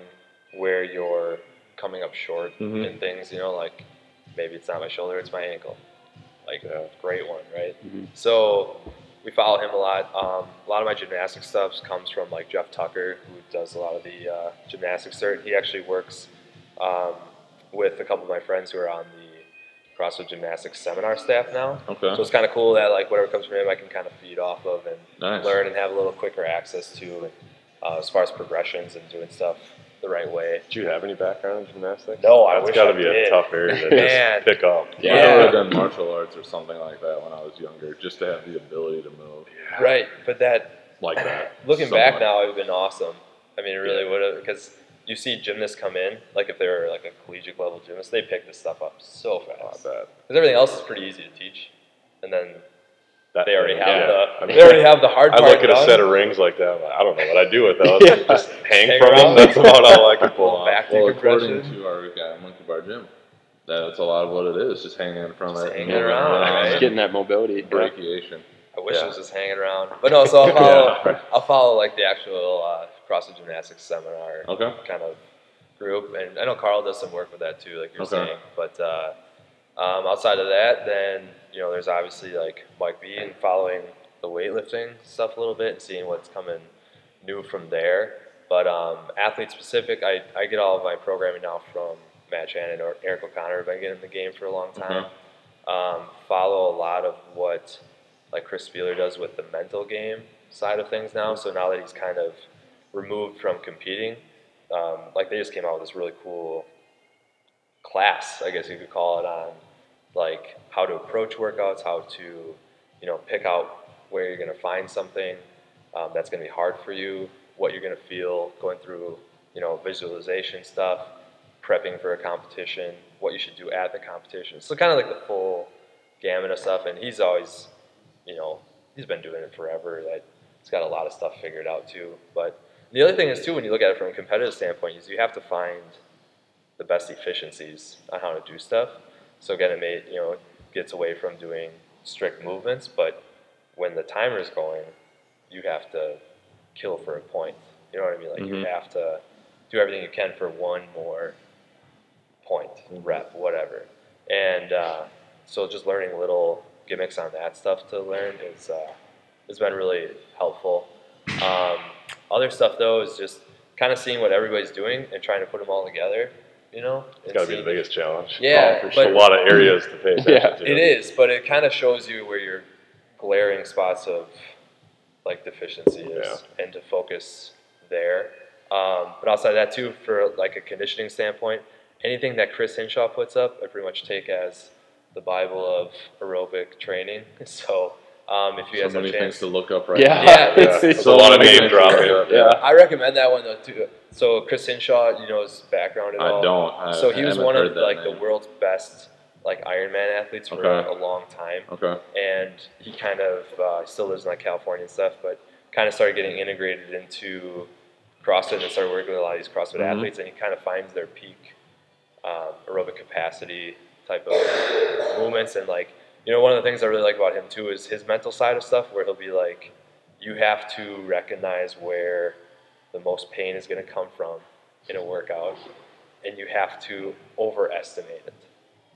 where you're coming up short Mhm. in things. You know, like maybe it's not my shoulder, it's my ankle. Like a great one, right? Mhm. So we follow him a lot. Um, a lot of my gymnastic stuff comes from like Jeff Tucker, who does a lot of the uh, gymnastics cert. He actually works um, with a couple of my friends who are on the CrossFit gymnastics seminar staff now. Okay. So it's kind of cool that like whatever comes from him, I can kind of feed off of and Nice. learn and have a little quicker access to, and, uh, as far as progressions and doing stuff the right way. Do you have any background in gymnastics? No, I That's wish got to I be did. a tough area to Man. just pick up. Yeah. I Yeah. would have done martial arts or something like that when I was younger, just to have the ability to move Yeah. Right, but that like that. Looking back somewhat. now, it would have been awesome. I mean, it really would have because you see gymnasts come in, like if they're like a collegiate level gymnast, they pick this stuff up so Not fast. bad. Because everything else is pretty easy to teach, and then That they already have yeah. the I mean, they already have the hard I part look at a set of rings like that. I'm like, I don't know what I do with those. Yeah. Just hang, Hang from around. them. That's about all I can pull Little off. back Well, according to our guy at Monkey Bar Gym, that's a lot of what it is, just hanging from Just it. hanging moving around, right? Just getting that mobility. Brachiation. I wish Yeah. it was just hanging around, but no. So I'll follow. Yeah. I'll follow like the actual uh, CrossFit gymnastics seminar Okay. kind of group, and I know Carl does some work with that too, like you're Okay. saying. But uh, um, outside of that, then you know, there's obviously like Mike B and following the weightlifting stuff a little bit and seeing what's coming new from there. But um, athlete specific, I, I get all of my programming now from Matt Shannon or Eric O'Connor. I've been getting in the game for a long time. Um, follow a lot of what like Chris Spealler does with the mental game side of things now. So now that he's kind of removed from competing, um, like they just came out with this really cool class, I guess you could call it, on like how to approach workouts, how to you know pick out where you're going to find something um, that's going to be hard for you, what you're going to feel going through you know visualization stuff, prepping for a competition, what you should do at the competition. So kind of like the full gamut of stuff. And he's always you know he's been doing it forever. That he's got a lot of stuff figured out too. But the other thing is too when you look at it from a competitive standpoint is you have to find the best efficiencies on how to do stuff. So again, it may you know gets away from doing strict movements, but when the timer is going, you have to kill for a point. You know what I mean? Like you Mhm. have to do everything you can for one more point, rep, whatever. And uh, so just learning little gimmicks on that stuff to learn is uh, has been really helpful. Um, other stuff though is just kind of seeing what everybody's doing and trying to put them all together. You know, it's got to be the biggest challenge. Yeah, There's but- a lot of areas to pay attention Yeah. to. It is, but it kind of shows you where your glaring spots of like deficiency is, and to focus there. Um, but outside of that too, for like a conditioning standpoint, anything that Chris Hinshaw puts up, I pretty much take as the Bible of aerobic training. So um, if you So guys have a many things to look up right Yeah. now. Yeah, Yeah, It's- it's a lot of many name things to look dropping. up, Yeah. I recommend that one though too. So Chris Hinshaw, you know his background at I all? don't. I, so he I was one of that like the world's best like Ironman athletes for Okay. a long time Okay. and he kind of uh, still lives in like California and stuff, but kind of started getting integrated into CrossFit and started working with a lot of these CrossFit Mhm. athletes, and he kind of finds their peak um, aerobic capacity type of movements. And like, you know, one of the things I really like about him too is his mental side of stuff, where he'll be like, you have to recognize where the most pain is going to come from in a workout, and you have to overestimate it.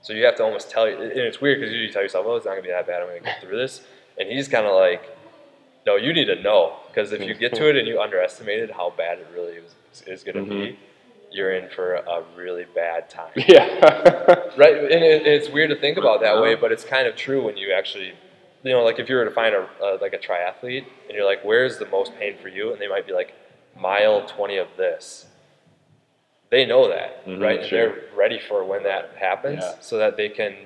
So you have to almost tell you, and it's weird because you tell yourself, "Oh, it's not gonna be that bad. I'm gonna get through this." And he's kind of like, "No, you need to know because if you mm-hmm. get to it and you underestimated how bad it really is, is gonna be, mm-hmm. You're in for a really bad time." Yeah. right? And it, it's weird to think about that way, but it's kind of true when you actually you know, like if you were to find a uh, like a triathlete and you're like, where's the most pain for you? And they might be like, mile 20 of this. They know that, Mhm, right? And sure. they're ready for when that happens Yeah. so that they can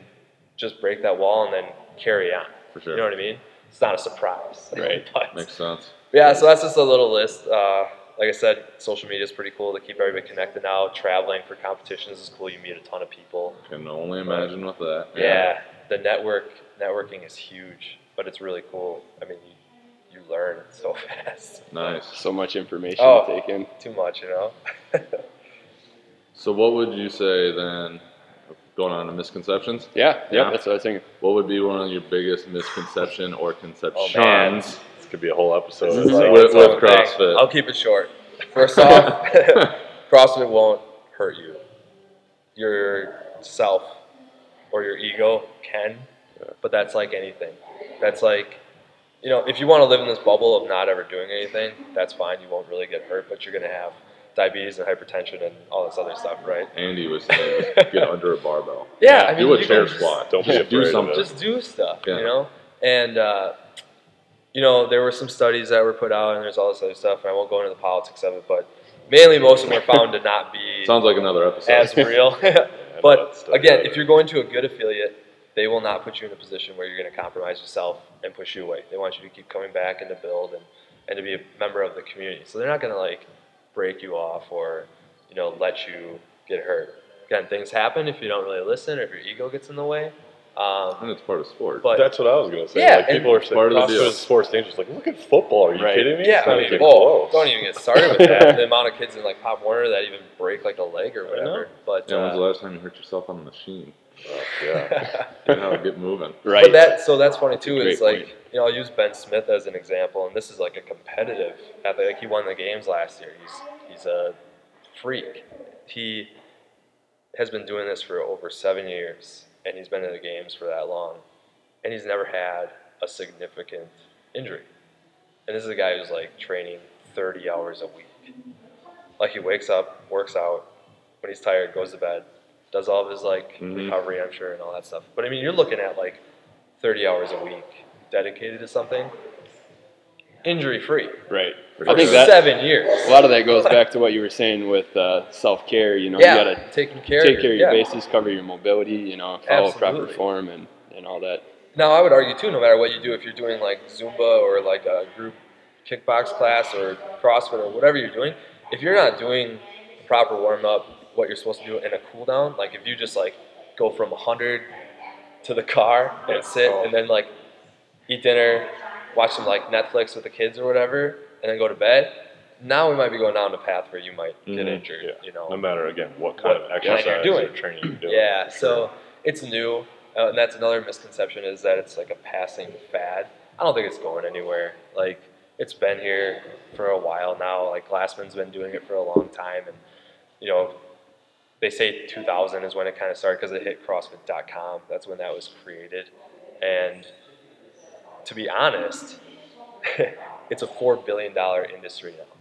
just break that wall and then carry on. For sure. You know what I mean? It's not a surprise. Right. but, Makes sense. yeah, so that's just a little list. Uh, like I said, social media is pretty cool to keep everybody connected now. Traveling for competitions is cool. You meet a ton of people. Can only imagine with that. Yeah, the network networking is huge, but it's really cool. I mean, you, you learn so fast. Nice. So much information Oh. to take in. Too much, you know. So what would you say then? Going on to misconceptions. Yeah, yeah, Yeah. that's what I was thinking. What would be one of your biggest misconception or conceptions Oh, man. This could be a whole episode. This is It's like like- with- with CrossFit. I'll keep it short. First off, CrossFit won't hurt you. Yourself or your ego can, but that's like anything. That's like, you know, if you want to live in this bubble of not ever doing anything, that's fine. You won't really get hurt, but you're gonna have diabetes and hypertension and all this other stuff, right? Andy was saying, get under a barbell. Yeah, I mean, do a chair can just- squat. Don't be Just afraid do of something. it. just do stuff, Yeah. you know. And uh, you know, there were some studies that were put out, and there's all this other stuff. And I won't go into the politics of it, but mainly most of them were found to not be Sounds like another episode. as real. But again, if you're going to a good affiliate, they will not put you in a position where you're going to compromise yourself and push you away. They want you to keep coming back and to build and, and to be a member of the community. So they're not going to like break you off or you know let you get hurt. Again, things happen if you don't really listen or if your ego gets in the way. Um, and it's part of sport. but That's what I was gonna say. Yeah, like people are saying Part of the CrossFit deal. is sports dangerous. Like, look at football. Are you Right. kidding me? Yeah, It's I mean, even whoa, don't even get started with that. the amount of kids in like Pop Warner that even break like a leg or whatever. But, yeah, when's the uh, last time you hurt yourself on a machine? Oh, yeah. Get out, get moving. Right. but that so that's funny too. Great Is like point. you know I'll use Ben Smith as an example, and this is like a competitive athlete. Like he won the games last year. He's he's a freak. He has been doing this for over seven years, and he's been in the games for that long, and he's never had a significant injury. And this is a guy who's like training 30 hours a week. Like he wakes up, works out, when he's tired, goes to bed, does all of his like Mhm. recovery, I'm sure, and all that stuff. But I mean, you're looking at like 30 hours a week dedicated to something, injury free. Right. For I think that seven years. a lot of that goes back to what you were saying with uh, self care. You know, yeah, you gotta taking care take care of your yeah. bases, cover your mobility. You know, follow proper form and and all that. Now, I would argue too, no matter what you do, if you're doing like Zumba or like a group kickbox class or CrossFit or whatever you're doing, if you're not doing proper warm up, what you're supposed to do in a cool down, like if you just like go from 100 to the car and sit and then like eat dinner, watch some like Netflix with the kids or whatever, and then go to bed, now we might be going down the path where you might get Mhm. injured, Yeah. you know. No matter again what kind What of kind you're exercise doing. or training you're doing. Yeah, so it's new, uh, and that's another misconception is that it's like a passing fad. I don't think it's going anywhere. Like it's been here for a while now. Like Glassman's been doing it for a long time, and you know, they say 2000 is when it kind of started because it hit CrossFit.com. That's when that was created, and to be honest, it's a four billion dollar industry now.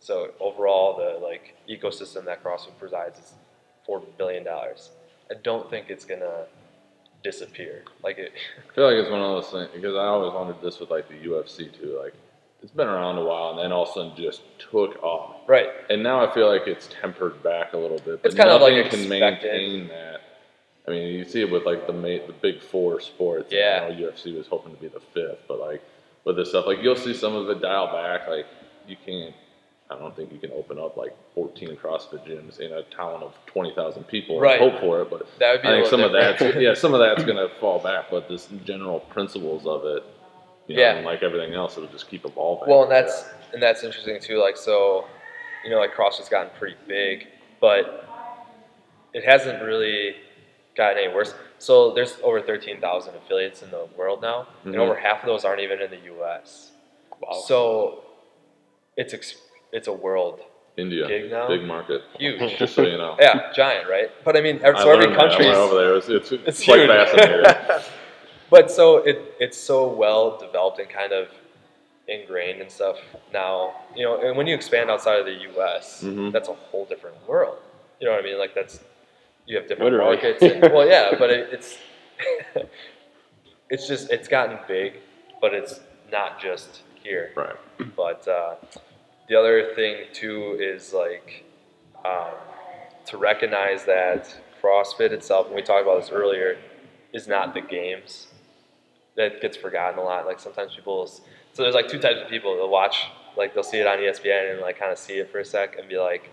So overall, the like ecosystem that CrossFit presides is four billion dollars. I don't think it's gonna disappear. Like it, I feel like it's one of those things because I always wondered this with like the UFC too. Like it's been around a while and then all of a sudden just took off. right? And now I feel like it's tempered back a little bit. But It's kind of like nothing can maintain that. I mean, you see it with like the ma- the big four sports. Yeah. I know UFC was hoping to be the fifth, but like with this stuff, like you'll see some of it dial back. Like you can't. I don't think you can open up like 14 CrossFit gyms in a town of 20,000 people Right. and hope for it. But That would be I think some of different. that's yeah, some of that's gonna fall back. But this general principles of it, you know, Yeah. and like everything else, it'll just keep evolving. Well, and that's and that's interesting too. Like so, you know, like CrossFit's gotten pretty big, but it hasn't really gotten any worse. So there's over 13,000 affiliates in the world now, and Mhm. over half of those aren't even in the U.S. Wow. So it's ex- it's a world India, gig now. big market. huge. Just so you know. yeah, giant, right? But I mean, ev- I so every learned that. I country over there. It's, it's, it's it's quite huge. fascinating. but so it it's so well developed and kind of ingrained and stuff now. You know, and when you expand outside of the U.S., Mhm. that's a whole different world. You know what I mean? Like that's you have different Literally. markets. And, well, yeah, but it, it's it's just it's gotten big, but it's not just here. Right. But uh, the other thing too is like um, to recognize that CrossFit itself, and we talked about this earlier, is not the games. That gets forgotten a lot. Like sometimes people, so there's like two types of people. They'll watch, like they'll see it on ESPN and like kind of see it for a sec and be like,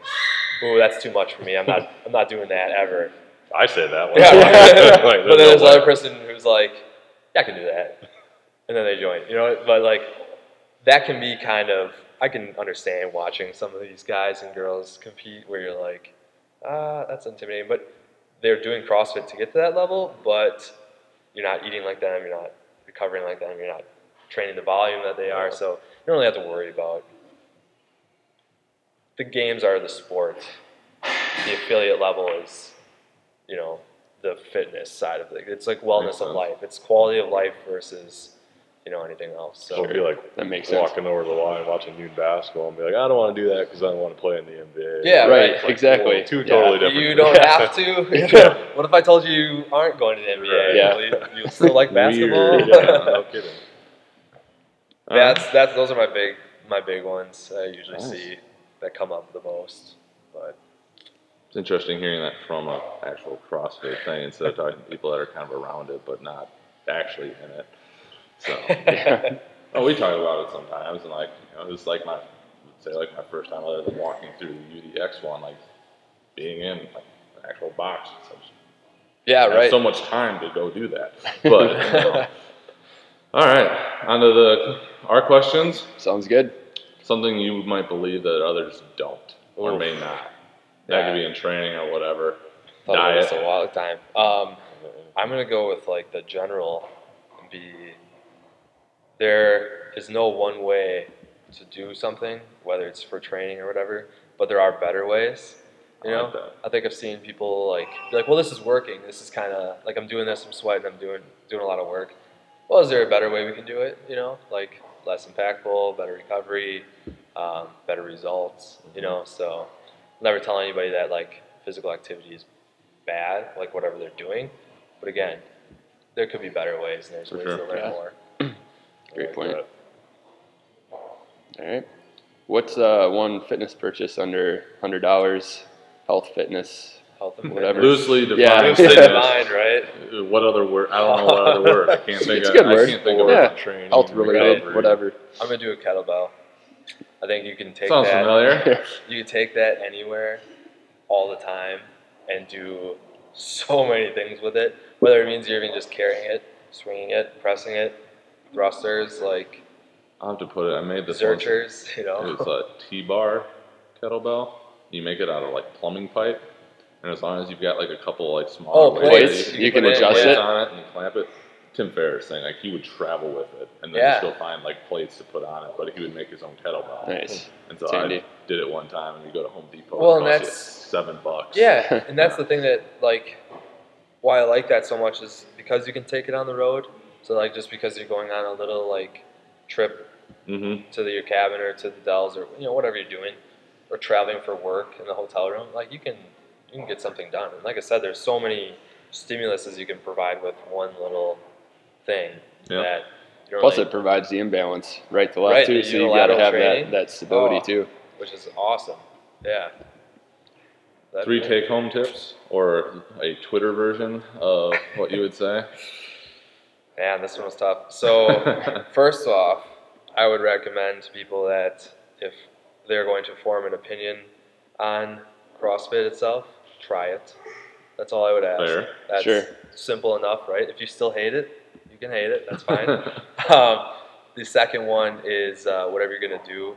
"Ooh, that's too much for me. I'm not, I'm not doing that ever." I say that one. Yeah, right. Like, but then no there's another person who's like, yeah, I can do that. And then they join, you know, but like that can be kind of, I can understand watching some of these guys and girls compete where you're like, ah, that's intimidating. But they're doing CrossFit to get to that level, but you're not eating like them, you're not recovering like them, you're not training the volume that they are. So you don't really have to worry about. The games are the sport. The affiliate level is, you know, the fitness side of it. It's like wellness of life. It's quality of life versus, you know, anything else. So It'll be like That makes sense. walking over the line watching youth basketball and be like, I don't want to do that because I don't want to play in the NBA. Yeah, Right, right. exactly. Well, two Yeah. totally different. you don't have to. what if I told you you aren't going to the NBA? Right. Yeah. Will you, you still like basketball? Weird. yeah, no kidding. that's uh-huh. that's those are my big my big ones. I usually Nice. see that come up the most. But It's interesting hearing that from an actual CrossFit thing instead of talking to people that are kind of around it but not actually in it. So, oh, we talk about it sometimes, and like, you know, it was like my, say like my first time other than walking through the UDX one, like being in like an actual box. So yeah, I right. so much time to go do that. But you know. all right, on to the our questions. Sounds good. Something you might believe that others don't or Oof. may not. That could be in training or whatever. Thought about this Diet. a while time. Um, I'm gonna go with like the general. and Be there is no one way to do something, whether it's for training or whatever. But there are better ways. You I know, like. I think I've seen people like be like, "Well, this is working. This is kind of like I'm doing this. I'm sweating. I'm doing doing a lot of work. Well, is there a better way we can do it? You know, like less impactful, better recovery, um, better results. You know, so I'll never tell anybody that like physical activity is bad, like whatever they're doing. But again, there could be better ways, and there's For ways sure. to learn Yeah. more. Great Like point. that. All right. What's uh, one fitness purchase under hundred dollars? Health, fitness, Health and Whatever. Loosely defined. Yeah. Loosely fitness. defined, right? What other word? I don't know what other word. I can't think It's a good I word. can't think of Yeah. it. Training, health related, recovery. whatever. I'm gonna do a kettlebell. I think you can take Sounds that. familiar. You can take that anywhere, all the time, and do so many things with it. Whether it means you're even just carrying it, swinging it, pressing it, thrusters, like I'll have to put it. I made this one. zerchers, you know. It's a T-bar kettlebell. You make it out of like plumbing pipe, and as long as you've got like a couple like small Oh, plates, you can in adjust plates it. on it and clamp it. Tim Ferriss thing, like he would travel with it, and then Yeah. just go find like plates to put on it, but he would make his own kettlebell. Nice. And so I did it one time, and you go to Home Depot. Well, and that's- seven bucks. Yeah, and that's the thing that like why I like that so much is because you can take it on the road. So like just because you're going on a little like trip Mm-hmm. to the, your cabin or to the Dells or you know whatever you're doing, or traveling for work in the hotel room, like you can you can get something done. And like I said, there's so many stimuluses you can provide with one little thing Yeah. that you don't Plus, really- it provides the imbalance right to left Right, too, so you got to have that, training. that stability Oh. too. which is awesome. Yeah. That- Three take-home tips, or a Twitter version of what you would say. Man, this one was tough. So, first off, I would recommend to people that if they're going to form an opinion on CrossFit itself, try it. That's all I would ask. Fair. That's Sure. simple enough, right? If you still hate it, you can hate it. That's fine. um, the second one is uh, whatever you're gonna do,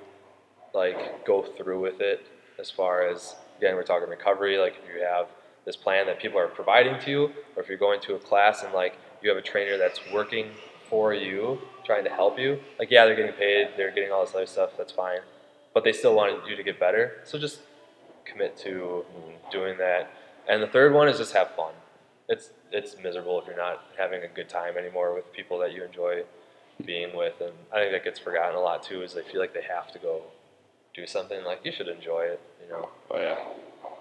like go through with it. As far as again, we're talking recovery. Like if you have this plan that people are providing to you, or if you're going to a class and like you have a trainer that's working for you, trying to help you. Like yeah, they're getting paid, they're getting all this other stuff. That's fine, but they still want you to get better. So just commit to doing that. And the third one is just have fun. It's it's miserable if you're not having a good time anymore with people that you enjoy being with, and I think that gets forgotten a lot too. Is they feel like they have to go do something. Like you should enjoy it, you know. Oh yeah.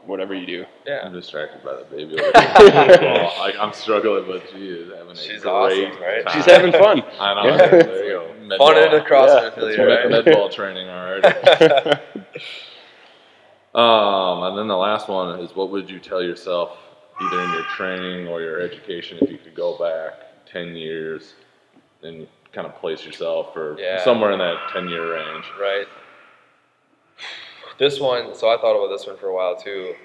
whatever you do. Yeah. I'm distracted by the baby. Over like I'm struggling, but she is having a She's great awesome, right? time. She's having fun. I know. Yeah. There you go. Med Fun in ball. a CrossFit Yeah, affiliate, right? med ball training already. Um, and then the last one is what would you tell yourself, either in your training or your education, if you could go back 10 years and kind of place yourself or Yeah. somewhere in that 10 year range? Right. This one, so I thought about this one for a while too.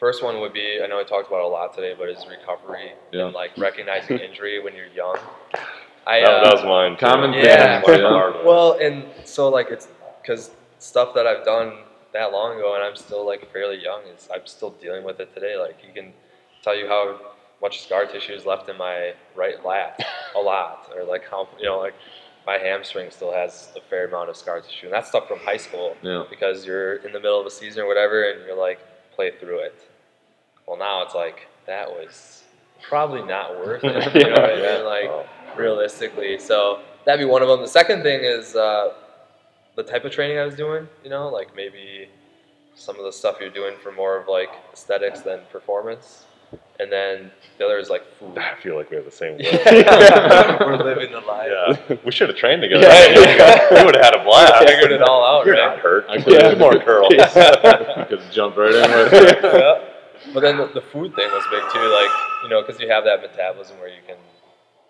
First one would be, I know I talked about it a lot today, but is recovery Yeah. and like recognizing injury when you're young. I, That, uh, that was mine. Common Yeah. thing. Mine well, and so like it's because stuff that I've done that long ago, and I'm still like fairly young. Is I'm still dealing with it today. Like he can tell you how much scar tissue is left in my right lat, a lot, or like how you know like my hamstring still has a fair amount of scar tissue, and that's stuff from high school Yeah. because you're in the middle of a season or whatever, and you're like play through it. Well, now it's like that was probably not worth it. You know what I mean? Like Oh. realistically. So that'd be one of them. The second thing is uh, the type of training I was doing. You know, like maybe some of the stuff you're doing for more of like aesthetics than performance. And then the other is like food. I feel like we have the same. goal. We're living the life. Yeah, we should have trained together. Yeah. we would have had a blast. Figured it all out, You're right? not hurt. I could've- Two more curls. I could jump right in with it. yeah. But then the, the food thing was big too, like you know, because you have that metabolism where you can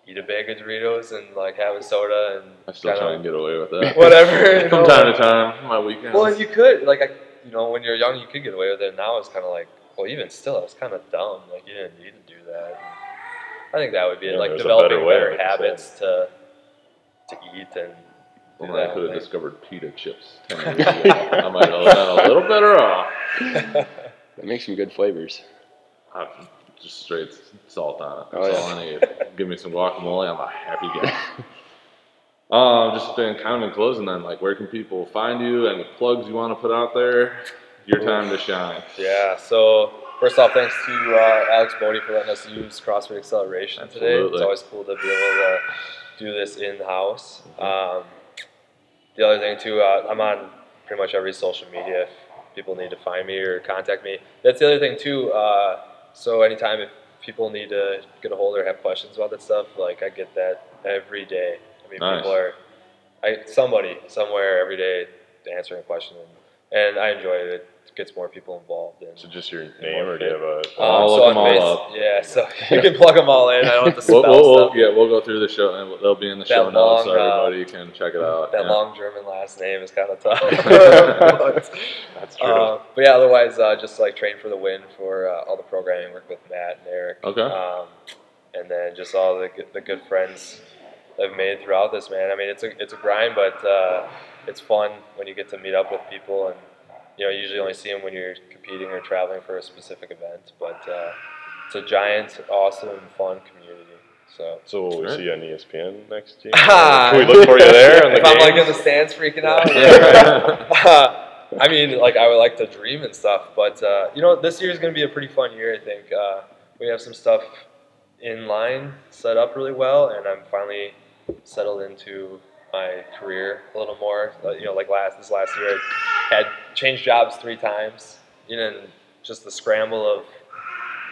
eat a bag of Doritos and like have a soda and I still kinda- try and get away with that. whatever. From know, time like- to time, my weekends. Well, and you could like I, you know, when you're young, you could get away with it. Now it's kind of like, well, even still, it's kind of dumb. Like you didn't need to do that. I think that would be Yeah, like developing better way, better like you habits to to eat and do Well, I could have like- discovered pita chips 10 years ago. I might have done a little better off. That makes some good flavors. I just straight salt on it. Oh, That's yeah. all I need. Give me some guacamole. I'm a happy guy. um, just been kind of in closing then. Like, where can people find you? and the plugs you want to put out there? Your time to shine. Yeah. So first off, thanks to uh, Alex Bodie for letting us use CrossFit Acceleration today. It's always cool to be able to do this in house. Um, the other thing too, uh, I'm on pretty much every social media. If people need to find me or contact me, that's the other thing too. Uh, so anytime if people need to get a hold or have questions about that stuff, like I get that every day. I mean, Nice. people are, I somebody somewhere every day answering a question, and, and I enjoy it. It gets more people involved. And, So just your name, or do you have a? I'll um, look so them all Face- up. Yeah, so you can plug them all in. I don't have to spell We'll, we'll, we'll, stuff. yeah, we'll go through the show and they'll be in the That show notes so long, uh, everybody can check it out. That yeah. long German last name is kind of tough. but, That's true. uh, but yeah, otherwise, uh, just like train for the win for uh, all the programming, work with Matt and Eric. Okay. Um, and then just all the good, the good friends I've made throughout this, man. I mean, it's a it's a grind, but uh, it's fun when you get to meet up with people, and you know, you usually only see them when you're competing or traveling for a specific event. But uh, it's a giant, awesome, fun community. So. so will we Sure. see you on ESPN next year? Can we look for you there? In the if I'm like in the stands freaking out. Yeah. I mean, like I would like to dream and stuff, but uh, you know, this year is going to be a pretty fun year. I think uh, we have some stuff in line set up really well, and I'm finally settled into my career a little more. You know, like last this last year, I had changed jobs three times. You know, and just the scramble of,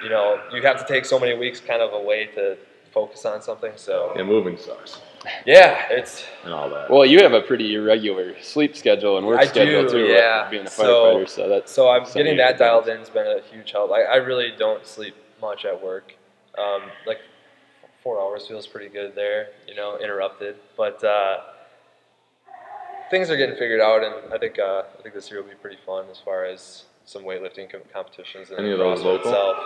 you know, you have to take so many weeks kind of away to focus on something. So yeah, moving sucks yeah, it's and all that. Well, you have a pretty irregular sleep schedule and work I schedule do, too. yeah. Being a firefighter, so, that's So I'm getting that dialed in has been a huge help. I, I really don't sleep much at work. Um, like four hours feels pretty good there, you know, interrupted. But uh, things are getting figured out, and I think uh, I think this year will be pretty fun as far as some weightlifting com- competitions and Any of those CrossFit local? itself.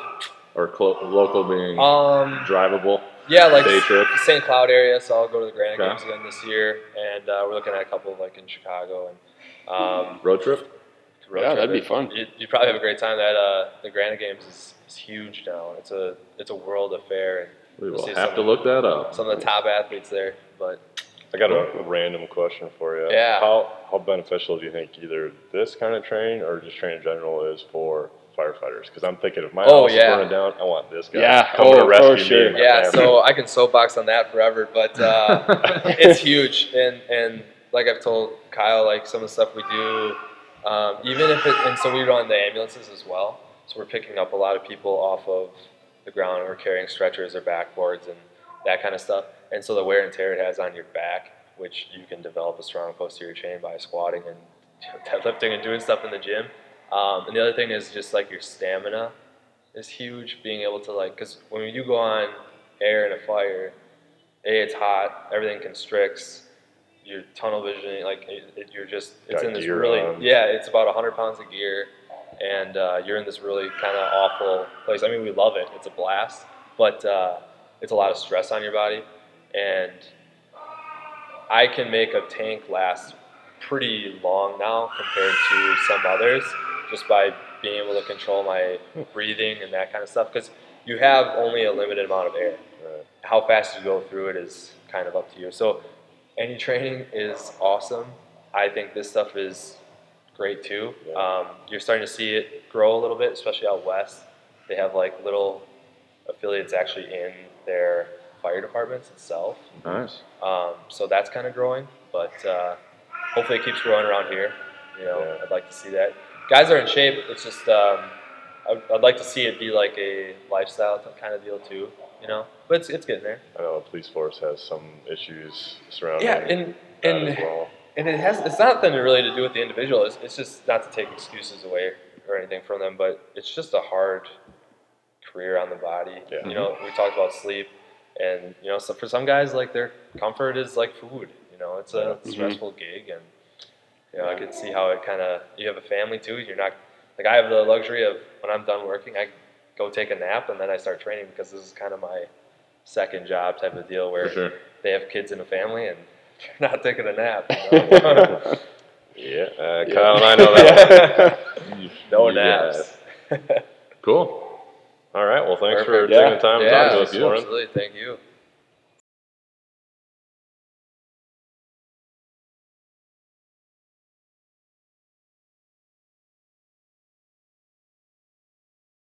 Or clo- local being Um, drivable. yeah, like Day trip? St. Cloud area. So I'll go to the Granite Okay. Games again this year, and uh, we're looking at a couple like in Chicago and. Um, Road trip? road Yeah, trip. that'd be fun. You, you probably have a great time. That uh, the Granite Games is, is huge now. It's a it's a world affair, and We We'll have to look that up. some of the top athletes there. But I got a random question for you. Yeah. How how beneficial do you think either this kind of training or just training in general is for firefighters? Because I'm thinking if my Oh, house yeah. is burning down, I want this guy Yeah. coming Oh, to rescue me. sure. my yeah, family. so I can soapbox on that forever. But uh, it's huge, and and like I've told Kyle, like some of the stuff we do, um, even if it, and so we run the ambulances as well. so we're picking up a lot of people off of the ground. We're carrying stretchers or backboards and that kind of stuff. And so the wear and tear it has on your back, which you can develop a strong posterior chain by squatting and deadlifting and doing stuff in the gym. Um, and the other thing is just like your stamina is huge. Being able to like, because when you go on air in a fire, a it's hot, everything constricts. Your tunnel vision, like it, it, you're just, it's Got in this really, on. yeah, it's about 100 pounds of gear, and uh, you're in this really kind of awful place. I mean, we love it; it's a blast, but uh, it's a lot of stress on your body, and I can make a tank last pretty long now compared to some others, just by being able to control my breathing and that kind of stuff. Because you have only a limited amount of air. Right. How fast you go through it is kind of up to you. So, any training is awesome. I think this stuff is great too. Yeah. Um, you're starting to see it grow a little bit, especially out west. They have like little affiliates actually in their fire departments itself. Nice. Um, so that's kind of growing, but uh, hopefully it keeps growing around here. You know, Yeah. I'd like to see that. Guys are in shape. It's just um, I'd, I'd like to see it be like a lifestyle kind of deal too. You know, but it's, it's getting there. I know the police force has some issues surrounding Yeah, and and well. and it has it's not nothing really to do with the individual. It's, it's just not to take excuses away or anything from them, but it's just a hard career on the body. Yeah. You know, we talked about sleep, and you know, so for some guys, like their comfort is like food. You know, it's a Mhm. stressful gig, and you know, I could see how it kind of. You have a family too. You're not like I have the luxury of when I'm done working, I go take a nap and then I start training because this is kind of my second job type of deal where sure. they have kids and a family and you're not taking a nap. you know? Yeah, uh, Kyle and I know that. no naps. Cool. All right. Well, thanks for Perfect. taking the time to yeah, talk to us this absolutely. Thank you.